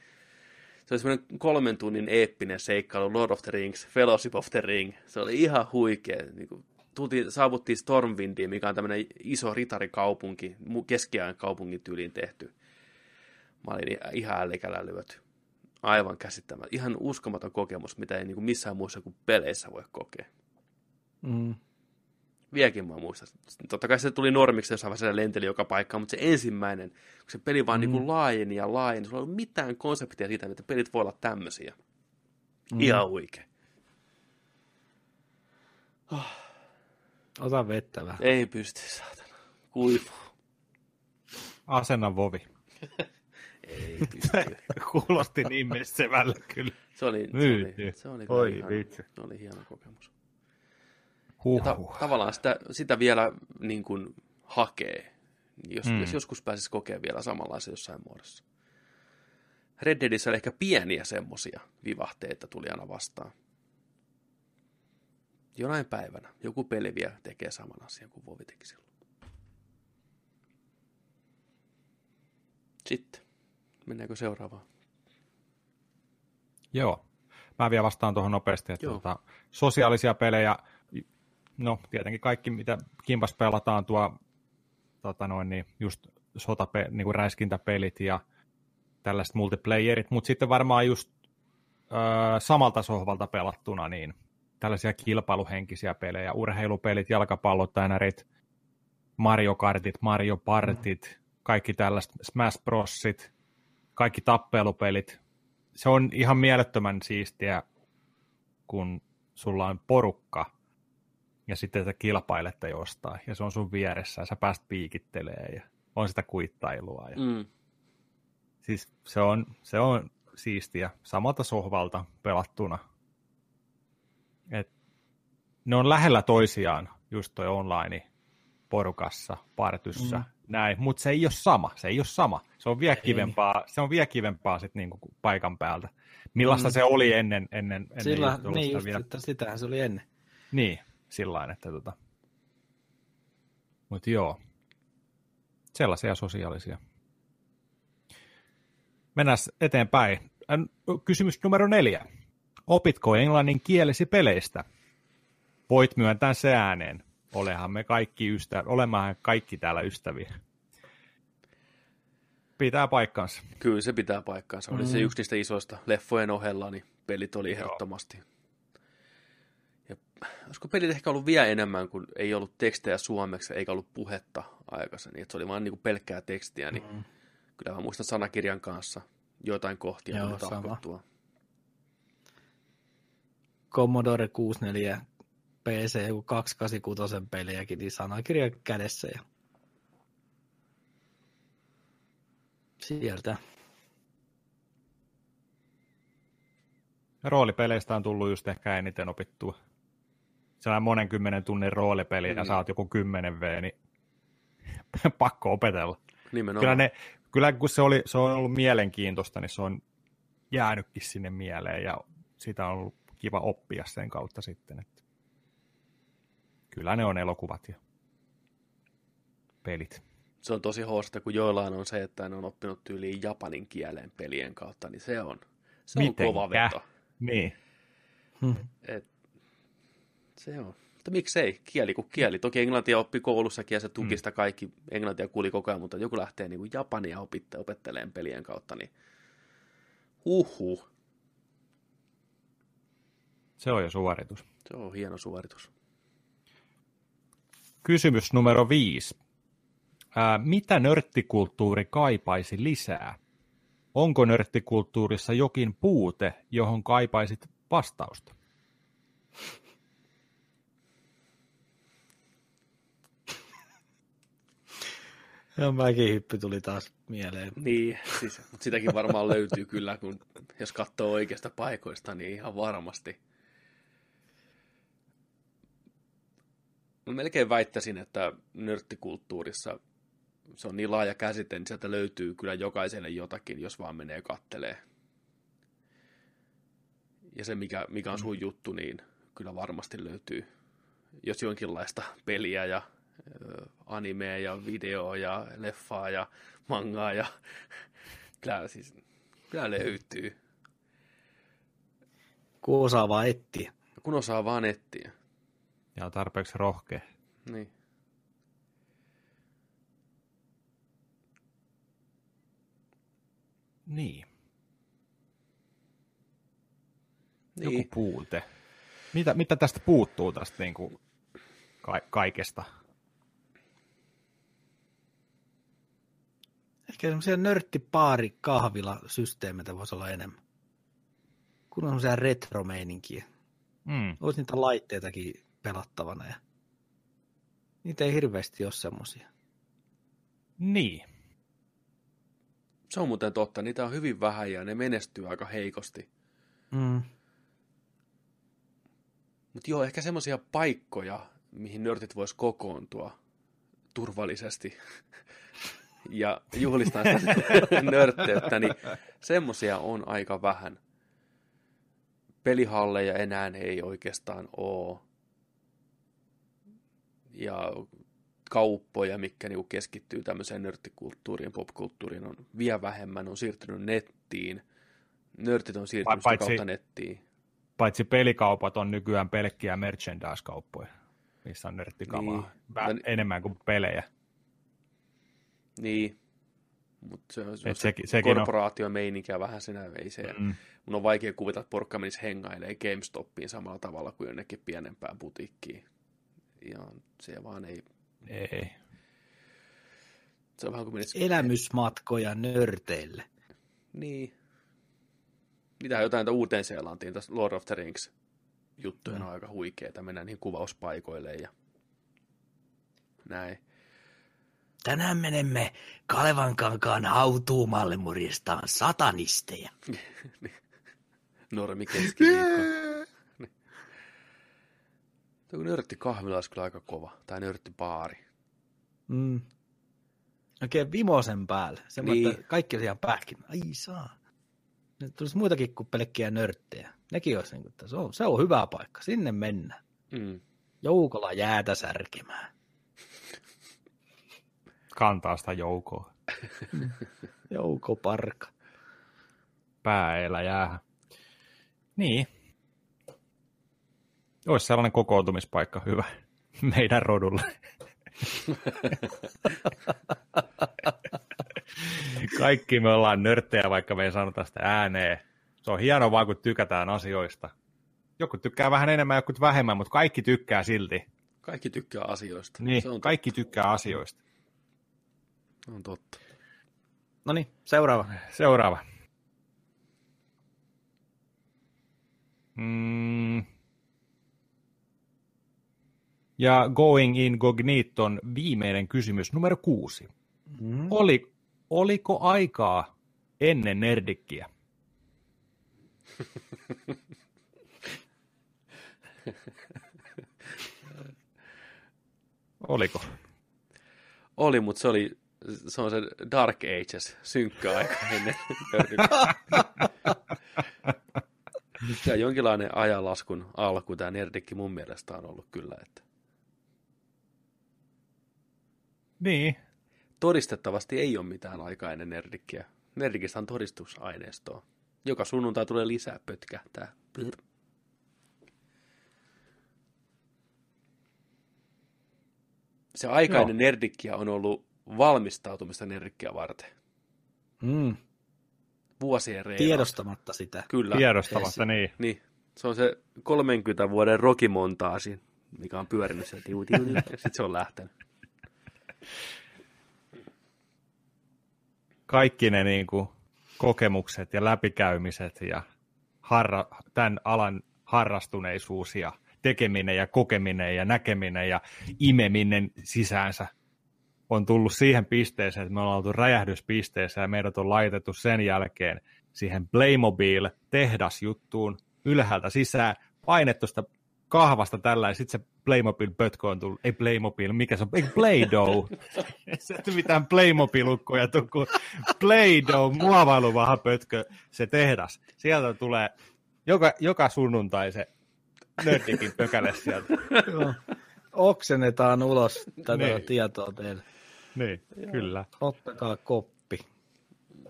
Se oli semmoinen kolmen tunnin eeppinen seikkailu, Lord of the Rings, Fellowship of the Ring. Se oli ihan huikea, niin kuin tultiin, saavuttiin Stormwindiin, mikä on tämmöinen iso ritarikaupunki, keskiajan kaupungin tyyliin tehty. Mä olin ihan ällikällä lyöty. Aivan käsittämättä. Ihan uskomaton kokemus, mitä ei niin kuin missään muissa kuin peleissä voi kokea. Mm. Vieläkin mä muistan. Totta kai se tuli normiksi jossain vaiheessa lenteli joka paikkaan, mutta se ensimmäinen, kun se peli vaan mm. niin kuin laajeni ja laajeni, sulla ei ollut mitään konseptia siitä, että pelit voi olla tämmöisiä. Mm. Ihan huikea. Oh. Ota vettä vähän. Ei pysty, saatana. Kuivu. Asenna vovi. Ei pysty. Kuulosti niin messevälle kyllä. Se oli, se oli, se oli, Oi vitsi. se oli hieno kokemus. Huhhuh. Ja ta- tavallaan sitä, sitä vielä niin kuin hakee, jos, mm. jos joskus pääsisi kokea vielä samanlaisen jossain muodossa. Red Deadissä oli ehkä pieniä semmosia vivahteita tuli aina vastaan. Jonain päivänä joku peli vielä tekee saman asian kuin Vovi teki silloin. Sitten, mennäänkö seuraavaan? Joo. Mä vielä vastaan tuohon nopeasti, että Joo. tota, sosiaalisia pelejä, no tietenkin kaikki, mitä kimpas pelataan, tuo tota noin, niin just sotape, niin kuin räiskintäpelit ja tällaiset multiplayerit, mutta sitten varmaan just öö, samalta sohvalta pelattuna, niin tällaisia kilpailuhenkisiä pelejä, urheilupelit, jalkapallotäänärit, Mario Kartit, Mario Partit, kaikki tällaiset Smash Brosit, kaikki tappelupelit. Se on ihan mielettömän siistiä, kun sulla on porukka ja sitten te kilpailette jostain ja se on sun vieressä ja sä pääst piikittelee ja on sitä kuittailua. Ja... Mm. Siis se on, se on siistiä samalta sohvalta pelattuna. Et ne on lähellä toisiaan, just toi online porukassa, partyssä, mm. näin, mutta se ei ole sama, se ei ole sama. Se on vielä kivempaa, se on vielä kivempaa sit niinku paikan päältä. Millaista mm. se oli ennen, ennen, ennen Sillä, niin just, vielä. Että sitähän se oli ennen. Niin, sillä että tota. Mutta joo, sellaisia sosiaalisia. Mennään eteenpäin. Kysymys numero neljä. Opitko englannin kielesi peleistä? Voit myöntää se ääneen. Olehan me kaikki ystäviä, olemmehan kaikki täällä ystäviä. Pitää paikkansa. Kyllä se pitää paikkansa. Oli mm. se yksi niistä isoista leffojen ohella, niin pelit oli ehdottomasti. Ja olisiko pelit ehkä ollut vielä enemmän, kun ei ollut tekstejä suomeksi eikä ollut puhetta aikaisemmin. Että se oli vain niin kuin pelkkää tekstiä, niin mm. kyllä mä muistan sanakirjan kanssa jotain kohtia Joo, tahkottua. Commodore 64 PC 286 peliäkin, niin sanakirja kädessä ja sieltä. Roolipeleistä on tullut just ehkä eniten opittua. Sellainen monen kymmenen tunnin roolipeli mm. ja saat joku 10 V, niin pakko opetella. Nimenomaan. Kyllä, ne, kyllä kun se, oli, se on ollut mielenkiintoista, niin se on jäänytkin sinne mieleen ja sitä on ollut kiva oppia sen kautta sitten. Että kyllä ne on elokuvat ja pelit. Se on tosi hoosta, kun joillain on se, että ne on oppinut tyyliin japanin kieleen pelien kautta, niin se on, se on kova veto. Niin. Hmm. Et, se on. Mutta miksei? Kieli kuin kieli. Toki englantia oppi koulussakin ja se tuki sitä kaikki. Englantia kuuli koko ajan, mutta joku lähtee niin kuin japania opitte, opetteleen pelien kautta, niin huhhuh. Se on jo suoritus. Se on hieno suoritus. Kysymys numero viisi. Ää, mitä nörttikulttuuri kaipaisi lisää? Onko nörttikulttuurissa jokin puute, johon kaipaisit vastausta? Ja mäkin hyppy tuli taas mieleen. Niin, siis, mutta sitäkin varmaan löytyy kyllä, kun jos katsoo oikeasta paikoista, niin ihan varmasti. Mä melkein väittäisin, että nörttikulttuurissa se on niin laaja käsite, niin sieltä löytyy kyllä jokaiselle jotakin, jos vaan menee kattelee. Ja se, mikä, mikä on sun mm. juttu, niin kyllä varmasti löytyy, jos jonkinlaista peliä ja animea ja videoa ja leffaa ja mangaa ja kyllä, siis, kyllä löytyy. Kun osaa vaan etsiä. Kun osaa vaan etsiä. Ja on tarpeeksi rohkea. Niin. Niin. Joku niin. puute. Mitä, mitä tästä puuttuu tästä niin kuin ka- kaikesta? Ehkä semmoisia nörttipaari kahvila systeemeitä voisi olla enemmän. Kun on semmoisia retromeininkiä. Mm. Olisi niitä laitteitakin pelattavana. Ja... Niitä ei hirveästi ole semmoisia. Niin. Se on muuten totta. Niitä on hyvin vähän ja ne menestyy aika heikosti. Mm. Mutta joo, ehkä semmoisia paikkoja, mihin nörtit vois kokoontua turvallisesti ja juhlistaa sitä nörtteyttä, niin semmoisia on aika vähän. Pelihalleja enää ei oikeastaan ole. Ja kauppoja, mikä niinku keskittyy tämmöiseen nörttikulttuuriin, popkulttuuriin, on vielä vähemmän, on siirtynyt nettiin. Nörtit on siirtynyt paitsi, kautta nettiin. Paitsi pelikaupat on nykyään pelkkiä merchandise-kauppoja, missä on nörttikamaa. Niin, enemmän kuin pelejä. Niin, mutta se on, se, se sekin korporaatiomeininkiä vähän sinä ei se. Mm. Mun on vaikea kuvitella, että porukka menisi hengailemaan GameStopiin samalla tavalla kuin jonnekin pienempään butiikkiin. Ja se vaan ei... Ei. Se on vähän kuin menisi... Elämysmatkoja nörteille. Niin. Mitä jotain uuteen Seelantiin, tässä Lord of the Rings juttuja, mm. on aika huikeita. Mennään niihin kuvauspaikoille ja näin. Tänään menemme Kalevankankaan hautuumalle murjistaan satanisteja. Normi keskiviikko. Tuo nörtti kahvila olisi kyllä aika kova. Tai nörtti baari. Mm. Oikein vimosen päälle. Semmoinen, Niin. että kaikki on ihan pähkin. Ai saa. Nyt tulisi muitakin kuin pelkkiä nörttejä. Nekin olisi, niin kuin, että se, on, se on hyvä paikka. Sinne mennään. Mm. Joukolla jäätä särkemään. Kantaa sitä joukoa. Jouko parka. Pääeillä jäähän. Niin. Olisi sellainen kokoontumispaikka hyvä meidän rodulle. Kaikki me ollaan nörttejä, vaikka me ei sanota sitä ääneen. Se on hienoa vaan, kun tykätään asioista. Joku tykkää vähän enemmän, joku vähemmän, mutta kaikki tykkää silti. Kaikki tykkää asioista. Niin, Se on, kaikki tykkää asioista. On totta. No niin, seuraava. Seuraava. Mm. Ja Going Incogniton viimeinen kysymys, numero kuusi. Mm. Oli, oliko aikaa ennen nerdikkiä? Oliko? Oli, mutta se oli se on se Dark Ages, synkkä aika ennen Ja jonkinlainen ajanlaskun alku tämä Nerdikki mun mielestä on ollut kyllä, että Niin, todistettavasti ei ole mitään aikaa ennen Nerdikkiä. Nerdikistä on todistusaineistoa. Joka sunnuntai tulee lisää pötkähtää. Brr. Se aikainen Joo. Nerdikkiä on ollut valmistautumista Nerdikkiä varten. Mm. Vuosien reilaa. Tiedostamatta sitä. Kyllä. tiedostamatta niin. Niin, se on se 30 vuoden rokimontaasi, mikä on pyörinyt siellä tiu, tiu, tiu, ja sitten se on lähtenyt. Kaikki ne niin kuin, kokemukset ja läpikäymiset ja harra, tämän alan harrastuneisuus ja tekeminen ja kokeminen ja näkeminen ja imeminen sisäänsä on tullut siihen pisteeseen, että me ollaan oltu räjähdyspisteessä ja meidät on laitettu sen jälkeen siihen Playmobil tehdasjuttuun ylhäältä sisään, painettu sitä kahvasta tällä ja sitten se Playmobil-pötkö on tullut, ei Playmobil, mikä se on, ei Play-Doh. se ei mitään Playmobil-ukkoja tuu, kun Play-Doh, muovailuvaha pötkö, se tehdas. Sieltä tulee joka, joka sunnuntai se nördikin pökäle sieltä. Oksennetaan ulos tätä Niin. tietoa teille. Niin, kyllä. Ottakaa koppi.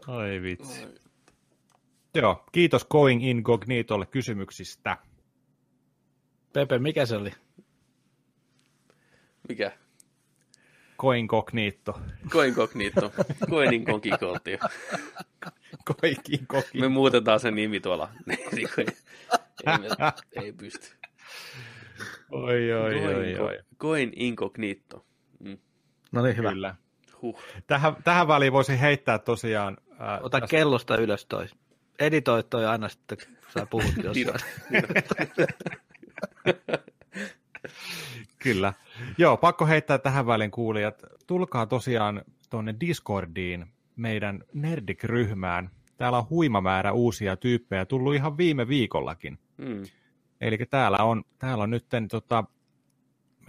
Ai vitsi. Joo, kiitos Going Incognitolle kysymyksistä. Pepe, mikä se oli? Mikä? Going Cognito. Koin kognito. Koin inkognito. Going Incognito. Me muutetaan sen nimi tuolla. Ei, me- ei pysty. Oi, oi, oi, oi. Koin inkognito. Mm. No niin, hyvä. Kyllä. Huh. Tähän, tähän väliin voisin heittää tosiaan... Ää, Ota tästä- kellosta ylös toi. Editoi toi aina sitten, kun sä puhut Niin, jossain. Kyllä. Joo, pakko heittää tähän väliin kuulijat. Tulkaa tosiaan tuonne Discordiin meidän Nerdik-ryhmään. Täällä on huima määrä uusia tyyppejä, tullut ihan viime viikollakin. Mm. Eli täällä on, täällä on nyt, tota,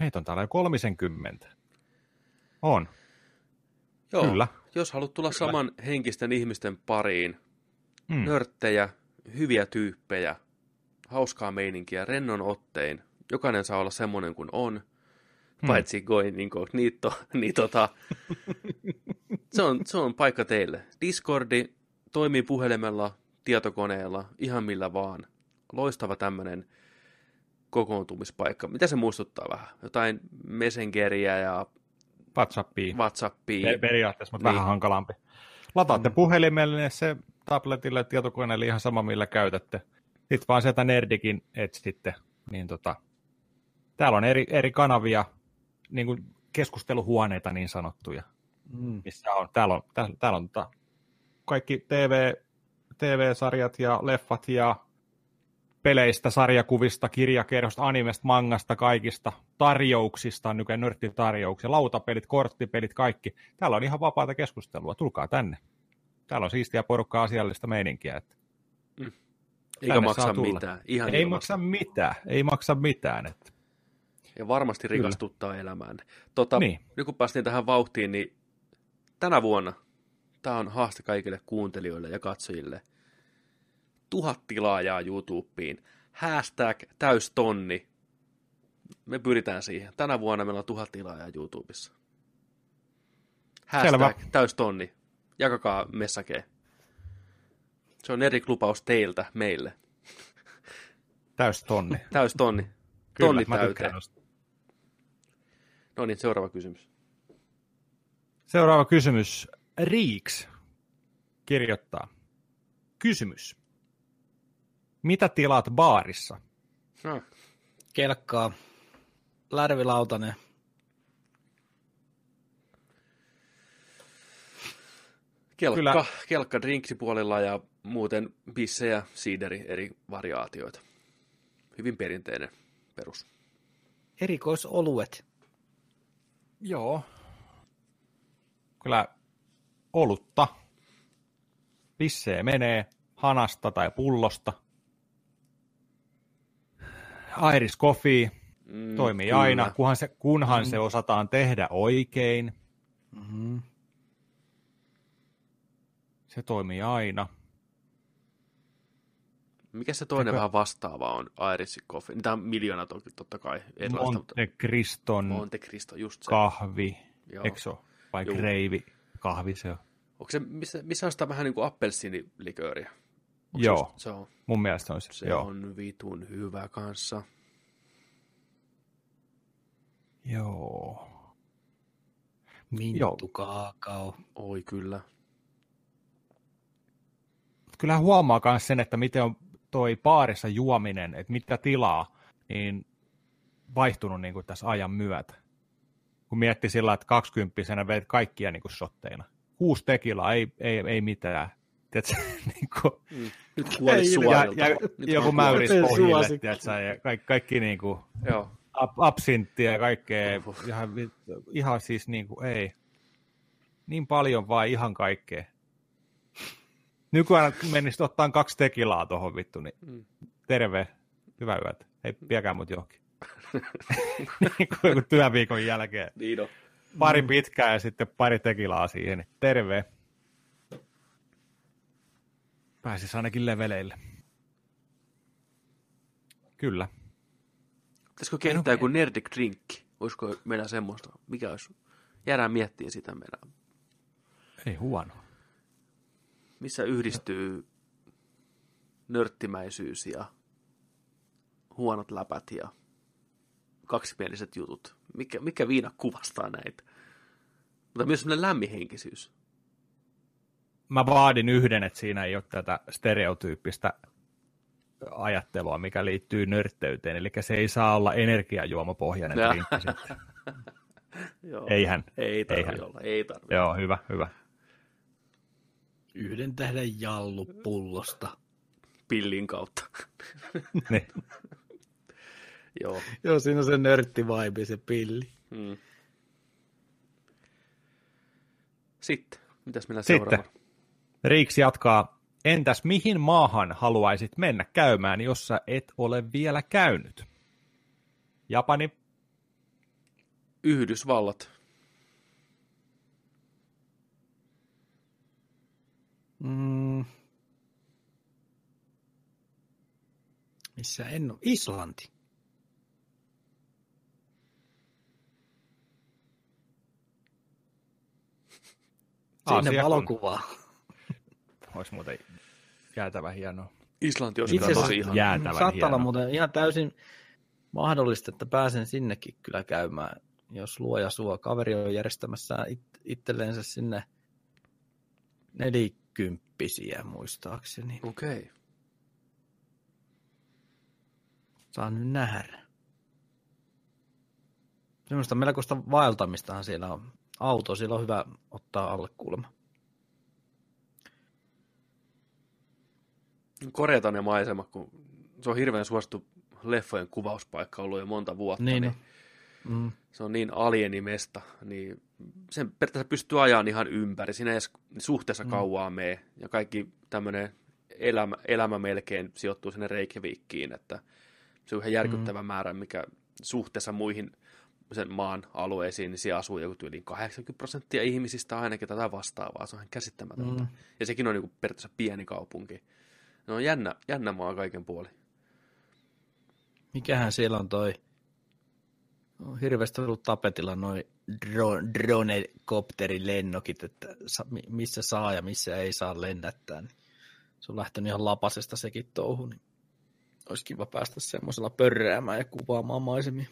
meitä on täällä jo 30. On, Joo, Kyllä. jos haluat tulla saman henkisten ihmisten pariin, mm. nörttejä, hyviä tyyppejä, hauskaa meininkiä, rennon ottein. Jokainen saa olla semmoinen kuin on, Hmm. paitsi Going Incognito, niin tota, se, on, se on paikka teille. Discordi toimii puhelimella, tietokoneella, ihan millä vaan. Loistava tämmöinen kokoontumispaikka. Mitä se muistuttaa vähän? Jotain Messengeria ja WhatsAppiin. Whatsappia. Per- periaatteessa, mutta Niin. vähän hankalampi. Lataatte mm. puhelimelle se tabletille, tietokoneelle ihan sama, millä käytätte. Sitten vaan sieltä Nerdikin etsitte. Niin tota, täällä on eri, eri kanavia, niin kuin keskusteluhuoneita niin sanottuja, Mm. missä on, täällä on, täällä, täällä on tota, kaikki TV, TV-sarjat ja leffat ja peleistä, sarjakuvista, kirjakerrosta, animesta, mangasta, kaikista tarjouksista, nykyään nörttitarjouksia, lautapelit, korttipelit, kaikki. Täällä on ihan vapaata keskustelua, tulkaa tänne. Täällä on siistiä porukkaa asiallista meininkiä. Että Eikä tänne maksa mitään. Ihan ei ilmasta. maksa mitään, ei maksa mitään. Että. Ja varmasti Kyllä. rikastuttaa elämään. Tota, Niin. Nyt kun päästiin tähän vauhtiin, niin tänä vuonna tämä on haaste kaikille kuuntelijoille ja katsojille. Tuhat tilaajaa YouTubeen. Hashtag täystonni. Me pyritään siihen. Tänä vuonna meillä on tuhat tilaajaa YouTubessa. Hashtag Selvä. täystonni. Jakakaa message. Se on eri lupaus teiltä meille. Täys tonni. Täystonni. Kyllä, Tonni mä täyteen. No niin, seuraava kysymys. Seuraava kysymys. Riiks kirjoittaa. Kysymys. Mitä tilaat baarissa? No, Kelkkaa, lärvilautanen, Kelkka, Kyllä. Kelkka drinksipuolella ja muuten bissejä, siideri, eri variaatioita. Hyvin perinteinen perus. erikoisoluet. Joo. Kyllä olutta. Pissee menee hanasta tai pullosta. Iris Coffee Mm, toimii kyllä. aina, kunhan, se, kunhan se osataan tehdä oikein. Mm-hmm. Se toimii aina. Mikä se toinen Eikö- vähän vastaava on? Iris Coffee. Niitä on miljoona toki, totta kai. Monte Criston Monte Cristo, just se. kahvi. Ole? Vai Juu. greivi kahvi se on? Onko se, missä, missä on sitä vähän niin kuin appelsiinilikööriä? Onko Joo. Se, just- se on, Mun mielestä on se. se Joo. on vitun hyvä kanssa. Joo. Minttu, kaakao. Oi kyllä. Kyllä huomaa myös sen, että miten on toi baarissa juominen, että mitä tilaa, niin vaihtunut niin kuin tässä ajan myötä. Kun mietti sillä, että 20 veit kaikkia niin kuin shotteina. Kuusi tekilaa, ei, ei, ei mitään. Tiedätkö, niin kuin, Mm. Nyt kuolit Ei, ja, ja Nyt joku mäyris pohjille, tiedätkö, ja kaikki, kaikki niin kuin. Joo. ab- absinttia ja kaikkea, ihan, ihan siis niin kuin, ei. Niin paljon vaan ihan kaikkea. Nykyään menisi ottaa kaksi tekilaa tuohon vittu, niin Mm. terve, hyvää yötä. Ei viekää mut johonkin. niin kuin joku työviikon jälkeen. Niin on. Pari pitkää ja sitten pari tekilaa siihen. niin Terve. Pääsis ainakin leveleille. Kyllä. Pitäisikö kehittää joku Nerdic Drinkki? Olisiko meillä semmoista? Mikä olisi? Jäädään miettiä sitä meidän. Ei huono. Missä yhdistyy nörttimäisyys ja huonot läpät ja kaksimieliset jutut. Mikä, mikä viina kuvastaa näitä? Mutta myös semmoinen lämminhenkisyys. Mä vaadin yhden, että siinä ei ole tätä stereotyyppistä ajattelua, mikä liittyy nörtteyteen. Eli se ei saa olla energiajuomapohjainen Ja. drinkki sitten. Joo. Eihän. Ei tarvi Eihän. olla, ei tarvi. Joo, hyvä, hyvä. Yhden tähden jallu pullosta. Pillin kautta. niin. Joo. Joo, siinä on se nörttivaibi, se pilli. Mm. Sitten, mitäs meillä Sitten. seuraava? Riiksi jatkaa. Entäs mihin maahan haluaisit mennä käymään, jos sä et ole vielä käynyt? Japani, Yhdysvallat. Mm. Missä en ole? Islanti. Sinne valokuvaa. Olisi muuten jäätävä hienoa. Islanti on Itse tosi ihan. jäätävän Saattaa olla muuten ihan täysin mahdollista, että pääsen sinnekin kyllä käymään, jos luoja suo. Kaveri on järjestämässä it, itselleensä sinne nelikymppisiä muistaakseni. Okei. Okay. Saa nyt nähdä. Semmoista melkoista vaeltamistahan siellä on. Auto, siellä on hyvä ottaa alle kulma. Koreatan ja maisema, kun se on hirveän suosittu leffojen kuvauspaikka ollut jo monta vuotta. Niin, Niin. Mm. se on niin alienimesta, niin sen periaatteessa pystyy ajamaan ihan ympäri. Siinä ei edes suhteessa Mm. kauaa mene. Ja kaikki tämmöinen elämä, elämä melkein sijoittuu sinne Reykjavikkiin, että se on ihan järkyttävä määrä, mikä suhteessa muihin sen maan alueisiin, niin siellä asuu joku yli 80 prosenttia ihmisistä ainakin tätä vastaavaa. Se on ihan käsittämätöntä. Mm. Ja sekin on niin periaatteessa pieni kaupunki. No jännä, jännä maa kaiken puoli. Mikähän siellä on toi? On hirveästi ollut tapetilla noin dro- dronekopterin lennokit, että missä saa ja missä ei saa lennättää. Niin se on lähtenyt ihan lapasesta sekin touhu, niin olisi kiva päästä semmoisella pörräämään ja kuvaamaan maisemia.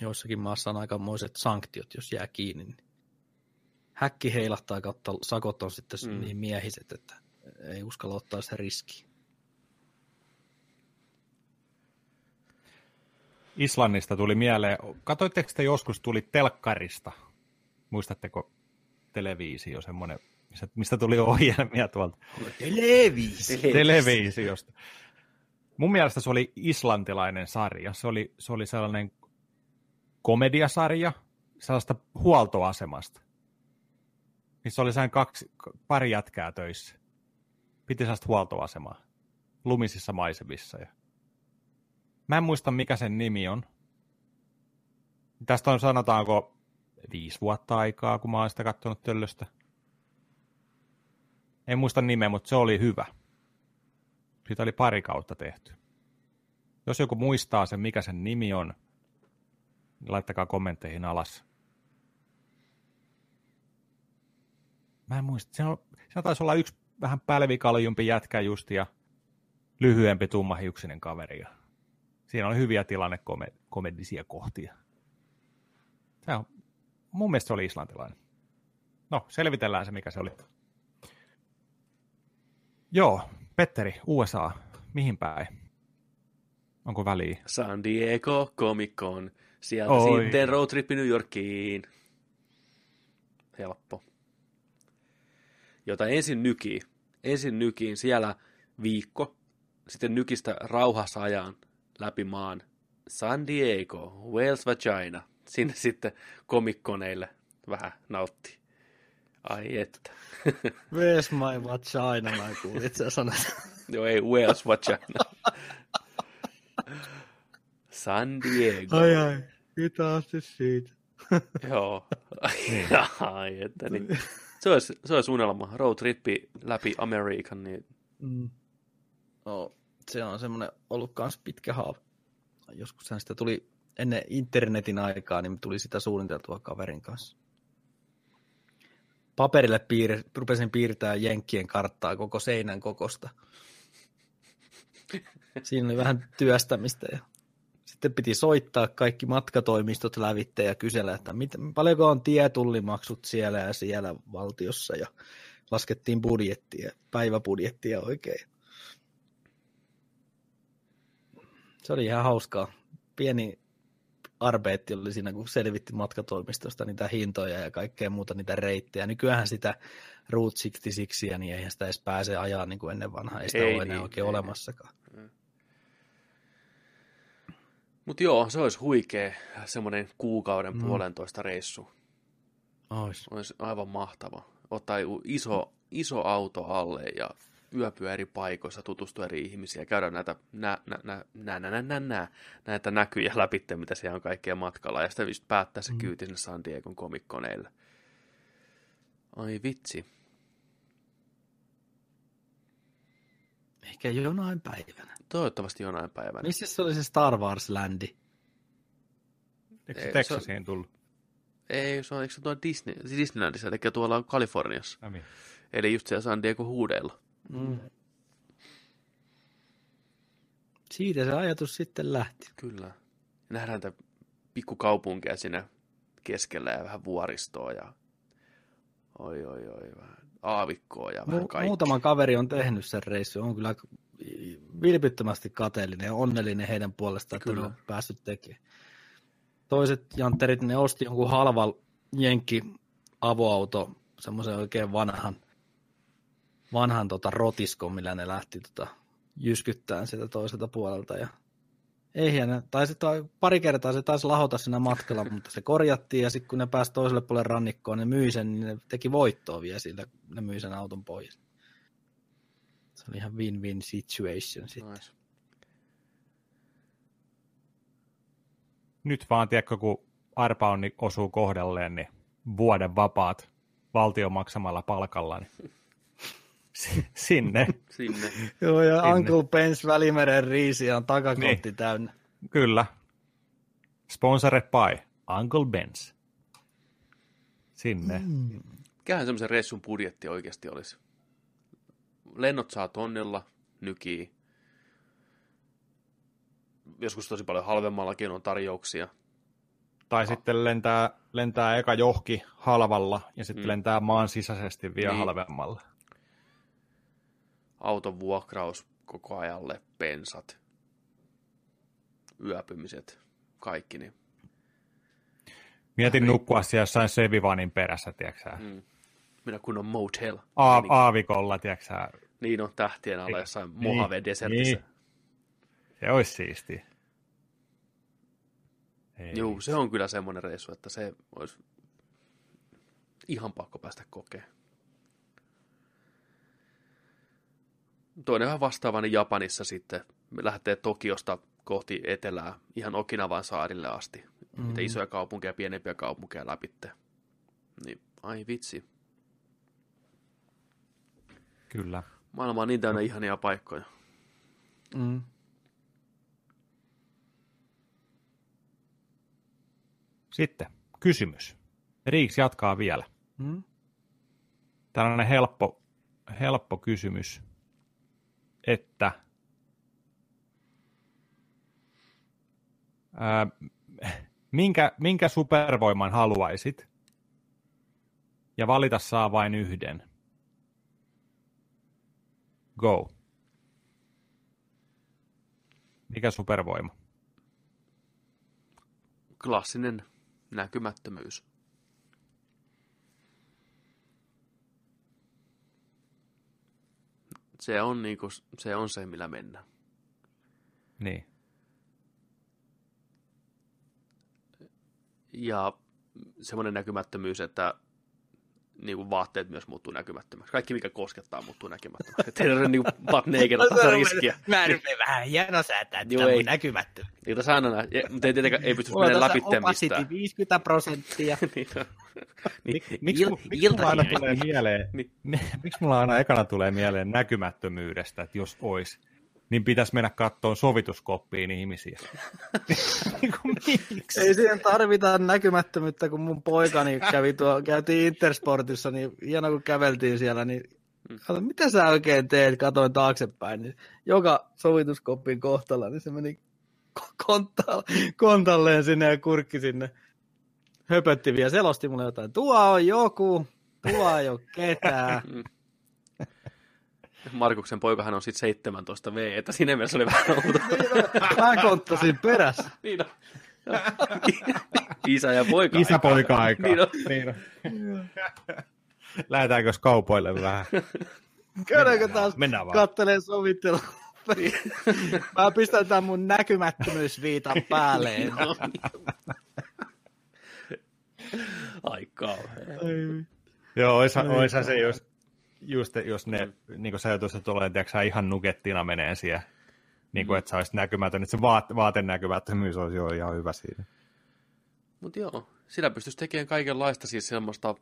Joissakin maassa on aikamoiset sanktiot, jos jää kiinni. Niin häkki heilahtaa kautta sakot on sitten Mm. niin miehiset, että ei uskalla ottaa sitä riskiä. Islannista tuli mieleen, katoitteko te joskus tuli telkkarista? Muistatteko televisio, semmoinen, mistä, mistä tuli ohjelmia tuolta Televisio. televisiosta? Mun mielestä se oli islantilainen sarja. Se oli, se oli sellainen komediasarja sellaista huoltoasemasta. Missä oli sellainen kaksi, pari jätkää töissä. Piti sellaista huoltoasemaa lumisissa maisemissa. Ja... Mä en muista, mikä sen nimi on. Tästä on sanotaanko viisi vuotta aikaa, kun mä oon sitä katsonut töllöstä. En muista nimeä, mutta se oli hyvä. Siitä oli pari kautta tehty. Jos joku muistaa sen, mikä sen nimi on, niin laittakaa kommentteihin alas. Mä en muista. Se, on, se taisi olla yksi vähän pälvikaljumpi jätkä just ja lyhyempi tummahiuksinen kaveri. Ja siinä oli hyviä tilannekomedisia kohtia. Se on, mun mielestä se oli islantilainen. No, selvitellään se, mikä se oli. Joo, Petteri, USA, mihin päin? Onko väliä? San Diego Comic Con. Sieltä Oi. sitten roadtrippi New Yorkiin. Helppo. Jota ensin nykii. Ensin nykiin siellä viikko. Sitten nykistä rauhassa ajan läpi maan. San Diego, Wales Vagina. Sinne sitten komikkoneille vähän nautti. Ai että. Where's my vagina, mä kuulin, sä sanat. Joo, ei Wales Vagina. San Diego. Ai ai, hitaasti siitä. Joo. Ai, että niin. Se olisi, se olisi unelma. Road trippi läpi Amerikan, niin Mm. No, se on semmoinen ollut kans pitkä haava. Joskushan sitä tuli ennen internetin aikaa, niin tuli sitä suunniteltua kaverin kanssa. Paperille piir, rupesin piirtää Jenkkien karttaa koko seinän kokosta. Siinä oli vähän työstämistä ja sitten piti soittaa kaikki matkatoimistot lävitte ja kysellä, että mit, paljonko on tietullimaksut siellä ja siellä valtiossa ja laskettiin budjettia, päiväbudjettia oikein. Se oli ihan hauskaa. Pieni arbeetti oli siinä, kun selvitti matkatoimistosta niitä hintoja ja kaikkea muuta niitä reittejä. Nykyään sitä Route 66, niin eihän sitä edes pääse ajaa niin kuin ennen vanhaa. Ei sitä Ei ole enää niin, oikein ei. olemassakaan. Mutta joo, se olisi huikea semmoinen kuukauden Mm. puolentoista reissu. Ois. Olisi aivan mahtava. Ottaa iso, iso auto alle ja yöpyä eri paikoissa, tutustua eri ihmisiä, käydä näitä, nä, nä, nä, nä, nä, nä, nä, nä, näitä näkyjä läpi, mitä siellä on kaikkea matkalla, ja sitten päättää se Mm. kyyti sinne San Diegon komikkoneille. Ai vitsi. Ehkä jonain päivänä. Toivottavasti jonain päivänä. Missä se oli se Star Wars-ländi? Eikö Ei, se se- Texasiin tullut? Ei, se on, eikö se tuo Disney, Disneylandissa, eli tuolla Kaliforniassa. Ai niin. Eli just siellä San Diego huudeilla. Mm. Siitä se ajatus sitten lähti. Kyllä. Nähdään tätä pikkukaupunkia siinä keskellä ja vähän vuoristoa ja oi oi oi, vähän aavikkoa ja vähän kaikkea. muutama kaveri on tehnyt sen reissun. On kyllä vilpittömästi kateellinen ja onnellinen heidän puolestaan, että ne on päässyt tekemään. Toiset jantterit, ne osti jonkun halvan jenkki avoauto, semmoisen oikein vanhan, vanhan tota rotiskon, millä ne lähti tota jyskyttään sitä toiselta puolelta. Ja hieno. Tai sitten pari kertaa se taisi lahota siinä matkalla, mutta se korjattiin ja sitten kun ne pääsi toiselle puolelle rannikkoon, ne myi sen, niin ne teki voittoa vielä siitä, ne myi sen auton pois. Se oli ihan win-win situation sitten. Nyt vaan, tiedätkö, kun niin osuu kohdalleen, niin vuoden vapaat valtion maksamalla palkalla, niin sinne. sinne. Joo, ja sinne. Uncle Ben's Välimeren riisi on takakotti niin. täynnä. Kyllä. Sponsored by Uncle Ben's. Sinne. Mm. Mikähän semmoisen reissun budjetti oikeasti olisi? Lennot saa tonnella, nykii. Joskus tosi paljon halvemmallakin on tarjouksia. Tai ah. sitten lentää, lentää eka johki halvalla ja sitten mm. lentää maan sisäisesti vielä niin. halvemmalla. Auton vuokraus koko ajalle, pensat, yöpymiset, kaikki. Niin. Mietin nukkua siellä jossain Sevivanin perässä, tiedätkö mm. Minä kun on motel. A- aavikolla, tiedätkö Niin on tähtien alla jossain niin, Mojave Desertissä. Niin. Se olisi siisti. Joo, se on kyllä semmoinen reissu, että se olisi ihan pakko päästä kokemaan. Toinen vastaava, niin Japanissa sitten me lähtee Tokiosta kohti etelää ihan Okinavan saarille asti. Mm. Mitä isoja kaupunkeja, pienempiä kaupunkeja läpitte. Niin, ai vitsi. Kyllä. Maailma on niin täynnä ihania paikkoja. Mm. Sitten kysymys. Riiksi jatkaa vielä. Mm. Tällainen helppo, helppo kysymys, että ää, minkä, minkä supervoiman haluaisit ja valita saa vain yhden. Go. Mikä supervoima? Klassinen näkymättömyys. Se on, niinku, se on se, millä mennään. Niin. Ja semmoinen näkymättömyys, että niin kuin vaatteet myös muuttuu näkymättömäksi. Kaikki, mikä koskettaa, muuttuu näkymättömäksi. Teillä on niin butt naked ottaa riskiä. Mä rupean vähän hieno säätää, että tämä on näkymättömä. Niin kuin sanona, mutta ei tietenkään ei pysty mennä läpi mistään. 50 prosenttia. niin, niin, miksi mulla aina tulee mieleen, niin. miksi mulla aina ekana tulee mieleen näkymättömyydestä, että jos olisi, niin pitäisi mennä kattoon sovituskoppiin ihmisiä. niin Ei siihen tarvita näkymättömyyttä, kun mun poikani kävi tuo, käytiin Intersportissa, niin hieno kun käveltiin siellä, niin kato, mitä sä oikein teet, katoin taaksepäin, niin joka sovituskoppin kohtalla, niin se meni kontalleen sinne ja kurkki sinne. Höpötti vielä, selosti mulle jotain, tuo on joku, tuo ei ole ketään. Markuksen poikahan on sitten 17 V, että siinä mielessä oli vähän outo. Mä konttasin perässä. niin on. Isä ja poika Isä poika aika. Niin on. Niin on. Lähdetäänkö kaupoille vähän? Käydäänkö taas Mennään vaan. kattelee sovittelua? Niin. Mä pistän tämän mun näkymättömyysviitan päälle. No niin. Ai kauhean. Joo, oishan, oishan se, jos just jos ne, mm. niin kuin sä joutuisit tulee, tiedätkö, ihan nukettina menee siellä, niin kuin, mm. että sä olisit näkymätön, että se vaat, vaatenäkymättömyys olisi jo ihan hyvä siinä. Mutta joo, sillä pystyisi tekemään kaikenlaista siis semmoista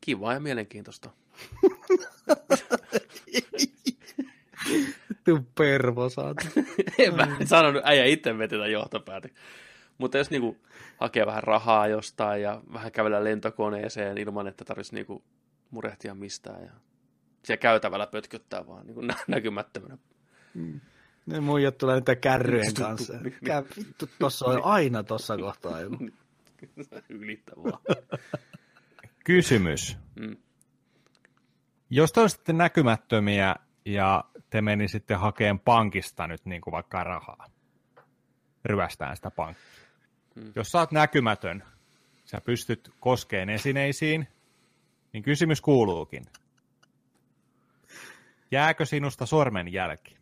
kivaa ja mielenkiintoista. Tuu pervo, saat. en mä sanonut, äijä itse vetetä johtopäätä. Mutta jos niinku hakee vähän rahaa jostain ja vähän kävellä lentokoneeseen ilman, että tarvitsisi niinku murehtia mistään. Ja siellä käytävällä pötköttää vaan niin kuin näkymättömänä. Mm. Ne muijat tulee niitä kärryjen kanssa. Mikä vittu, tossa on aina tossa kohtaa joku. Ylittävää. Kysymys. Mm. Jos te olisitte näkymättömiä ja te menisitte hakemaan pankista nyt niin kuin vaikka rahaa, ryöstään sitä pankkia. Mm. Jos sä oot näkymätön, sä pystyt koskeen esineisiin, niin kysymys kuuluukin. Jääkö sinusta sormen jälki?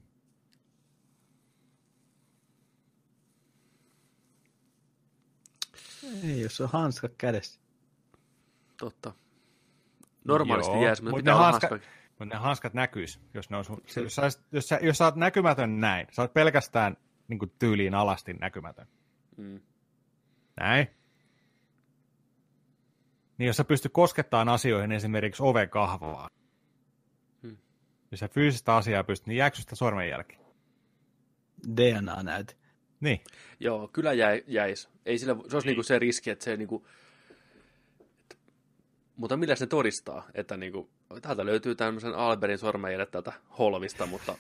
Ei, jos on hanska kädessä. Totta. Normaalisti jää, mutta pitää hanska, hanska. Mutta ne hanskat näkyis, jos, ne on sun, se, jos, sä, jos, sä, jos sä oot näkymätön näin. Sä oot pelkästään niin kuin, tyyliin alasti näkymätön. Mm. Näin. Niin jos sä pystyt koskettamaan asioihin esimerkiksi ovekahvaa, Hmm. jos sä fyysistä asiaa pystyt, niin jääkö sitä sormenjälki? DNA-näyte. Niin. Joo, kyllä jäi, jäis. Ei sillä, se olisi niinku se riski, että se niinku, että, mutta millä se todistaa, että niinku, täältä löytyy tämmöisen Alberin sormenjäljet täältä holvista, mutta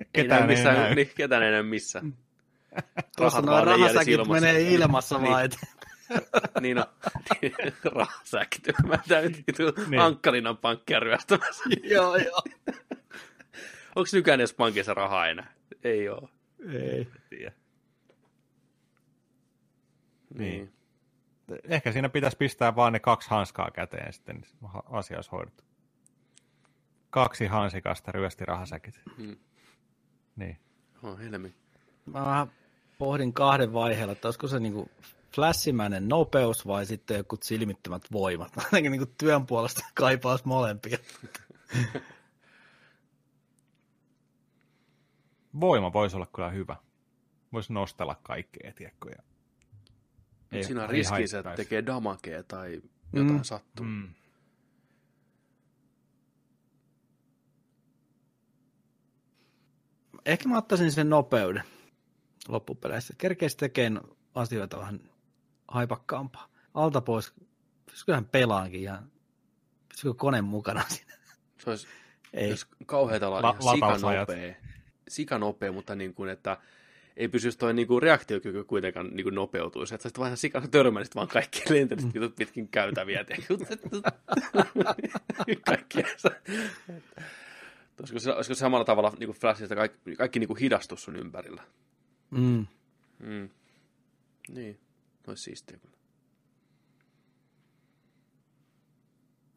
ei Ketään näy ei missään, näy. Niin, ketään ei näy missään. Tuossa leijäisi rahasäkit menee ilmassa Niin. vaan. et- niin on, rahasäkit. Mä täytin Niin. niin. Ankkalinan pankkia ryöstämässä. joo, joo. Onko nykyään edes pankissa rahaa enää? Ei ole. Ei. Tiedä. Niin. Ehkä siinä pitäisi pistää vaan ne kaksi hanskaa käteen sitten, niin asia olisi hoidettu. Kaksi hansikasta ryösti rahasäkit. Hmm. Niin. Oh, helmi. Mä vähän pohdin kahden vaiheella, että olisiko se niinku flässimäinen nopeus vai sitten joku silmittömät voimat. Mä Ainakin niinku työn puolesta kaipaus molempia. Voima voisi olla kyllä hyvä. Voisi nostella kaikkea, tiedätkö? Ja... Mut siinä on ei riski, että tekee damakea tai jotain Mm. sattuu. Mm. Ehkä mä ottaisin sen nopeuden loppupeleissä. Kerkeisi tekemään asioita vähän haipakkaampaa. Alta pois. Pystyköhän pelaankin ihan. Pystykö kone mukana siinä? Se olisi Ei. Jos kauheita olla La- sikanopea, sikanopea, mutta niin kuin, että ei pysyisi toi niin kuin reaktiokyky kuitenkaan niin kuin nopeutuisi. Että sä vaan sikana törmälisit vaan kaikki lentelisit mm. pitkin käytäviä. Kaikkia. Olisiko, se, olisiko se samalla tavalla niin kuin Flashista kaikki, kaikki niin kuin hidastus sun ympärillä? Mm. Mm. Niin, olisi siistiä kyllä.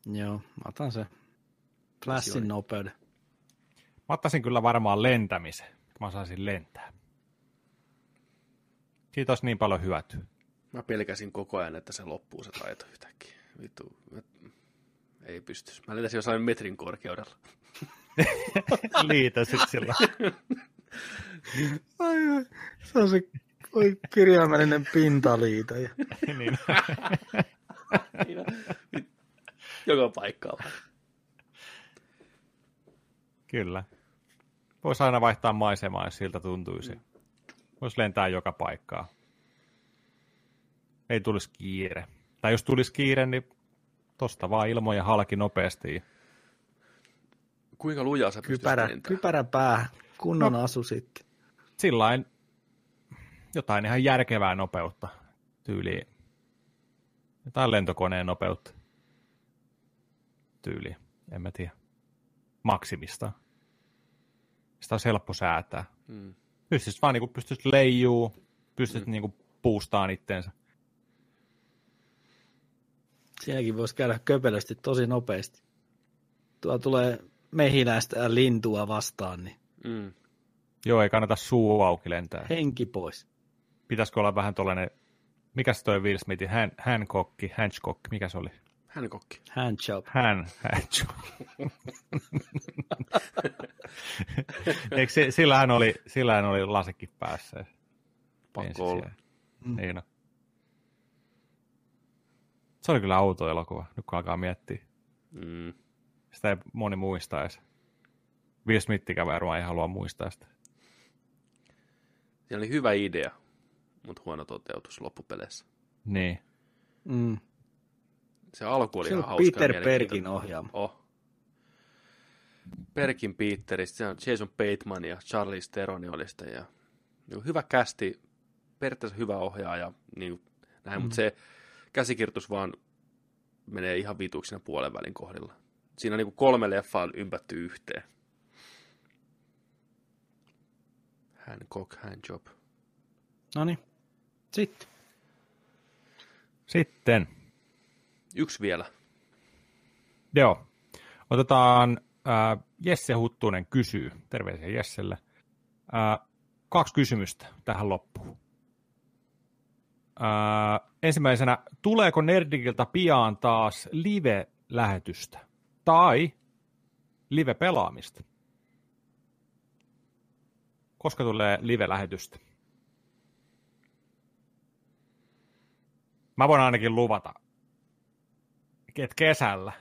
Joo, mä otan se. Flashin nopeuden. Mä ottaisin kyllä varmaan lentämisen. Mä saisin lentää. Siitä olisi niin paljon hyötyä. Mä pelkäsin koko ajan, että se loppuu se taito yhtäkkiä. Vittu, mä... ei pystyisi. Mä lentäisin jossain metrin korkeudella. Liitä sitten sillä. Ai, ai. Se on se oi, kirjaimellinen pintaliita. Ja... niin. Joka paikkaan. Kyllä. Voisi aina vaihtaa maisemaa, jos siltä tuntuisi. Voisi lentää joka paikkaan. Ei tulisi kiire. Tai jos tulisi kiire, niin tosta vaan ilmoja halki nopeasti. Kuinka lujaa sä pystyt Kypärä, lentämään? kypärä päähän. Kunnon no. asu sitten. Sillain jotain ihan järkevää nopeutta tyyliin. Jotain lentokoneen nopeutta tyyliin. En mä tiedä. Maksimista. Sitä olisi helppo säätää. Mm. Pystyisi vaan niinku, pystyisi leijuu, pystyisi mm. niinku puustaan itteensä. Siinäkin voisi käydä köpelösti tosi nopeasti. Tuo tulee mehiläistä ja lintua vastaan, niin Mm. Joo, ei kannata suu auki lentää. henki pois. Pitäisikö olla vähän tollainen, mikä se toi Will Smithin, Han, Hancock, Hancock, mikä se oli? Hän kokki. Handjob. Hän, Hancock. Eikö se, sillähän oli, sillähän oli lasekin päässä. Pakko olla. Mm. Niin on. Se oli kyllä outo elokuva, nyt kun alkaa miettiä. Mm. Sitä ei moni muista edes. Will Smithikään varmaan ei halua muistaa sitä. Siinä oli hyvä idea, mutta huono toteutus loppupeleissä. Niin. Mm. Se alku oli Se ihan on hauska. Peter. Perkin ohjaama. Oh. Perkin Peteristä, se on Jason Bateman ja Charlie Steroni oli sitä. Ja, niin hyvä kästi, periaatteessa hyvä ohjaaja, niin näin, mm. mutta se käsikirjoitus vaan menee ihan vituksi siinä puolen välin kohdilla. Siinä niin kuin kolme leffaa ympätty yhteen. Hancock, Handjob. No niin. Sitten. Sitten, Yksi vielä. joo, otetaan äh, Jesse Huttunen kysyy, terveisiä Jesselle, äh, kaksi kysymystä tähän loppuun. Äh, ensimmäisenä, tuleeko Nerdikiltä pian taas live-lähetystä tai live-pelaamista? Koska tulee live-lähetystä? Mä voin ainakin luvata, että kesällä,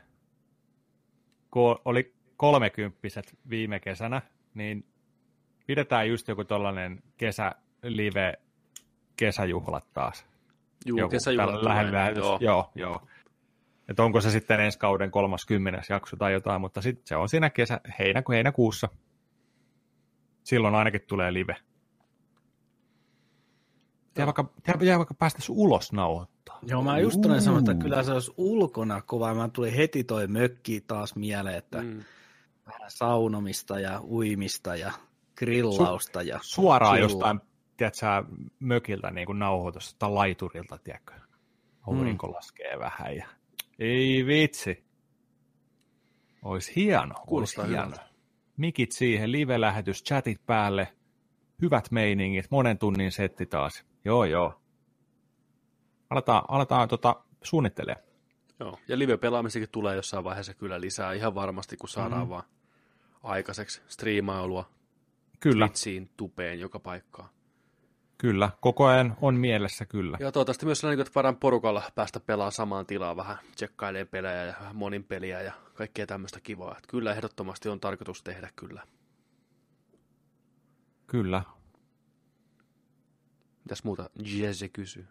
kun oli kolmekymppiset viime kesänä, niin pidetään just joku tollainen kesä live kesäjuhlat taas. Juu, joku kesäjuhlat Joo. joo, joo. Että onko se sitten ensi kauden 30. jakso tai jotain, mutta sitten se on siinä kesä, heinäku, heinäkuussa. Silloin ainakin tulee live. Jää vaikka, jää vaikka päästä ulos nauhoittaa. Joo, mä just tulen sanoa, että kyllä se olisi ulkona kova. Mä tuli heti toi mökki taas mieleen, että mm. vähän saunomista ja uimista ja grillausta. Su- ja suoraan chillaa. jostain, tiedätkö, mökiltä niin kuin nauhoitusta tai laiturilta, tiedätkö? Aurinko mm. laskee vähän ja... Ei vitsi. Olisi hieno. Kuulostaa hieno. Mikit siihen, live-lähetys, chatit päälle, hyvät meiningit, monen tunnin setti taas. Joo, joo. Aletaan, aletaan tota, suunnittelemaan. Joo, ja live-pelaamisenkin tulee jossain vaiheessa kyllä lisää ihan varmasti, kun saadaan mm-hmm. vaan aikaiseksi striimailua kyllä. Twitchiin, tupeen, joka paikkaan. Kyllä, koko ajan on mielessä kyllä. Ja toivottavasti myös sellainen, että voidaan porukalla päästä pelaamaan samaan tilaan vähän, tsekkailemaan pelejä ja monin peliä ja kaikkea tämmöistä kivaa. Että kyllä ehdottomasti on tarkoitus tehdä kyllä. Kyllä, Mitäs muuta Jesse kysyy?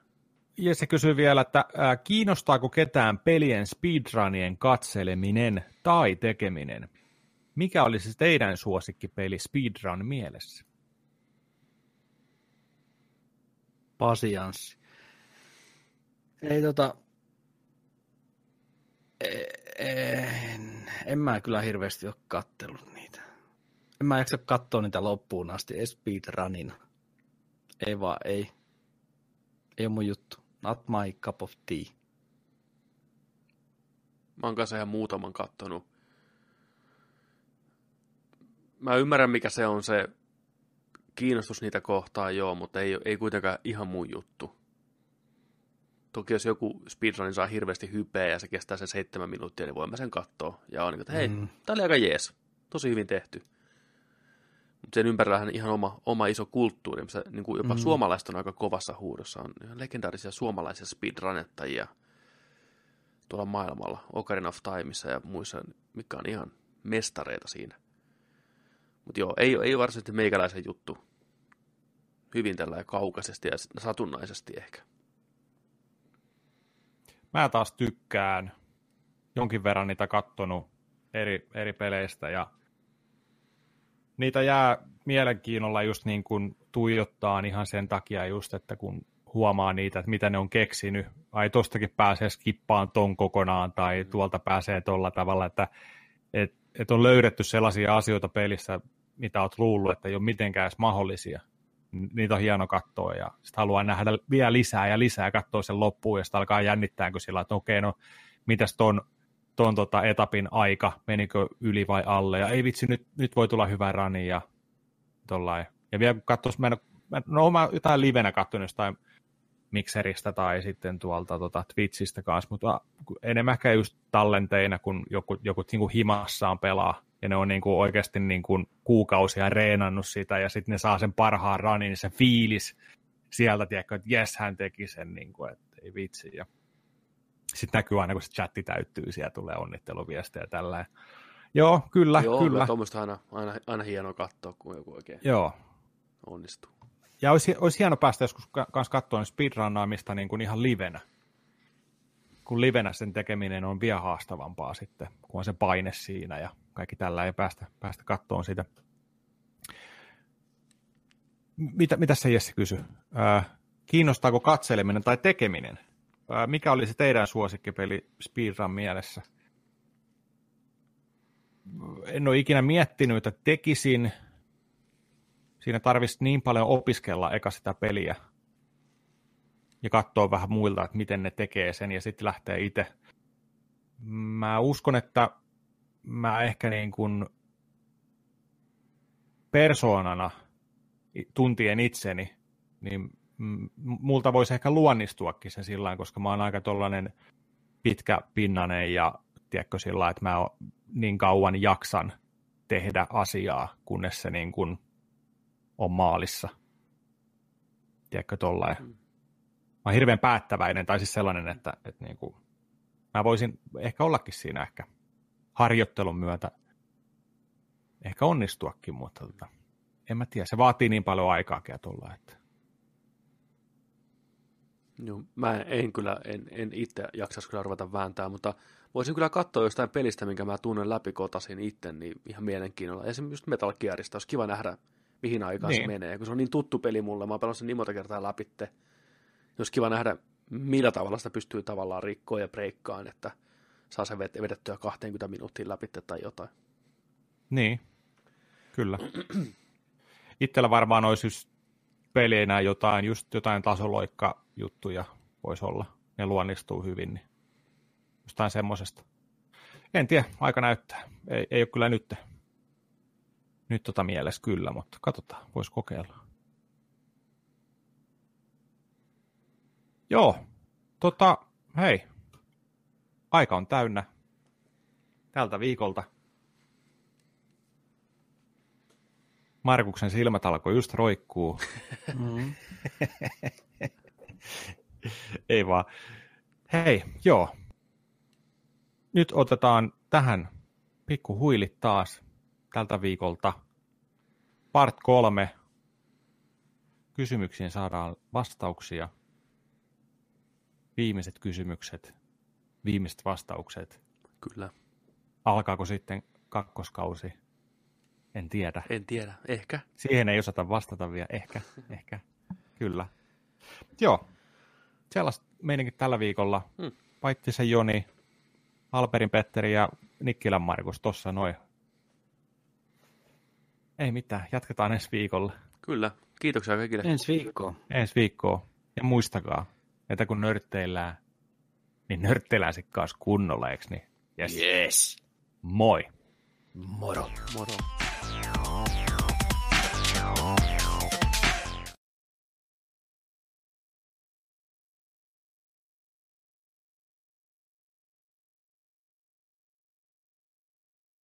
Jesse kysyy vielä, että ää, kiinnostaako ketään pelien speedrunien katseleminen tai tekeminen? Mikä olisi teidän suosikkipeli speedrun mielessä? Pasianssi. Ei tota... En, en mä kyllä hirveästi ole kattellut niitä. En mä jaksa katsoa niitä loppuun asti, speedrunina. Ei vaan, ei. Ei ole mun juttu. Not my cup of tea. Mä oon kanssa ihan muutaman kattonut. Mä ymmärrän, mikä se on se kiinnostus niitä kohtaan, joo, mutta ei, ei kuitenkaan ihan mun juttu. Toki jos joku speedrun saa hirveästi hypeä ja se kestää sen seitsemän minuuttia, niin voin mä sen katsoa. Ja on niin, että hei, mm. tää oli aika jees. Tosi hyvin tehty. Sen ympärillähän ihan oma, oma iso kulttuuri, missä niin kuin jopa mm. suomalaiset on aika kovassa huudossa. On ihan legendaarisia suomalaisia speedrunettajia tuolla maailmalla, Ocarina of Timeissa ja muissa, mikä on ihan mestareita siinä. Mutta joo, ei, ei varsinaisesti meikäläisen juttu. Hyvin tällä kaukaisesti ja satunnaisesti ehkä. Mä taas tykkään jonkin verran niitä kattonut eri, eri peleistä ja niitä jää mielenkiinnolla just niin kuin tuijottaa ihan sen takia just, että kun huomaa niitä, että mitä ne on keksinyt. Ai tostakin pääsee skippaan ton kokonaan tai tuolta pääsee tolla tavalla, että et, et on löydetty sellaisia asioita pelissä, mitä olet luullut, että ei ole mitenkään edes mahdollisia. Niitä on hieno katsoa ja sitten haluaa nähdä vielä lisää ja lisää, katsoa sen loppuun ja sitten alkaa jännittää, kun sillä että okei, no mitäs ton ton tota etapin aika, menikö yli vai alle, ja ei vitsi, nyt, nyt voi tulla hyvä rani, ja tollain. Ja vielä kun katsoisi, mä en, no mä jotain livenä katsonut jostain mikseristä tai sitten tuolta tota, Twitchistä kanssa, mutta enemmän ehkä just tallenteina, kun joku, joku niin kuin himassaan pelaa, ja ne on niin kuin oikeasti niin kuin kuukausia reenannut sitä, ja sitten ne saa sen parhaan ranin, niin se fiilis sieltä, tiedätkö, että jes, hän teki sen, niin kuin, että ei vitsi. Ja sitten näkyy aina, kun se chatti täyttyy, siellä tulee onnitteluviestejä tällä. Joo, kyllä, Joo, kyllä. tuommoista aina, aina, aina hienoa katsoa, kun joku oikein Joo. onnistuu. Ja olisi, olisi hieno päästä joskus kanssa katsoa speedrunnaamista niin kuin ihan livenä. Kun livenä sen tekeminen on vielä haastavampaa sitten, kun on se paine siinä ja kaikki tällä ei päästä, päästä kattoon sitä. Mitä, mitä se Jesse kysyi? Äh, kiinnostaako katseleminen tai tekeminen? Mikä oli se teidän suosikkipeli speedrun mielessä? En ole ikinä miettinyt, että tekisin. Siinä tarvitsisi niin paljon opiskella eka sitä peliä ja katsoa vähän muilta, että miten ne tekee sen ja sitten lähtee itse. Mä uskon, että mä ehkä niin kuin persoonana tuntien itseni, niin multa voisi ehkä luonnistuakin se sillä koska mä oon aika tollainen pitkä pinnanen ja tiedätkö sillä että mä niin kauan jaksan tehdä asiaa, kunnes se niin kuin on maalissa. Tiedätkö tollain. Mm. Mä oon hirveän päättäväinen, tai siis sellainen, että, että niin kuin, mä voisin ehkä ollakin siinä ehkä harjoittelun myötä ehkä onnistuakin, mutta tota, en mä tiedä, se vaatii niin paljon aikaa tuolla, että Joo, mä en kyllä, en, en itse jaksaisi kyllä ruveta vääntää, mutta voisin kyllä katsoa jostain pelistä, minkä mä tunnen läpikotasin itse, niin ihan mielenkiinnolla. Esimerkiksi just Metal Gearista, olisi kiva nähdä, mihin aikaan niin. se menee, kun se on niin tuttu peli mulle, mä oon sen niin monta kertaa läpi, olisi kiva nähdä, millä tavalla sitä pystyy tavallaan rikkoon ja breikkaan, että saa se vedettyä 20 minuuttia läpi tai jotain. Niin, kyllä. Itsellä varmaan olisi just peleinä jotain, just jotain tasoloikka juttuja voisi olla. Ne luonnistuu hyvin, niin jostain semmosesta. En tiedä, aika näyttää. Ei, ei ole kyllä nyt, nyt tota mielessä kyllä, mutta katsotaan, voisi kokeilla. Joo, tota, hei, aika on täynnä tältä viikolta. Markuksen silmät alkoi just roikkuu. Mm. Ei vaan. Hei, joo. Nyt otetaan tähän pikku huilit taas tältä viikolta. Part kolme. Kysymyksiin saadaan vastauksia. Viimeiset kysymykset, viimeiset vastaukset. Kyllä. Alkaako sitten kakkoskausi? En tiedä. En tiedä, ehkä. Siihen ei osata vastata vielä, ehkä, ehkä. Kyllä. Joo, sellaista meininkin tällä viikolla. Hmm. Paittisen Joni, Alperin Petteri ja Nikkilän Markus tuossa noin. Ei mitään, jatketaan ensi viikolla. Kyllä, kiitoksia kaikille. Ensi viikkoa. Ensi viikkoa. Ja muistakaa, että kun nörtteillään, niin nörtteillään sitten kanssa kunnolla, eikö niin? Yes. yes. Moi. Moro. Moro.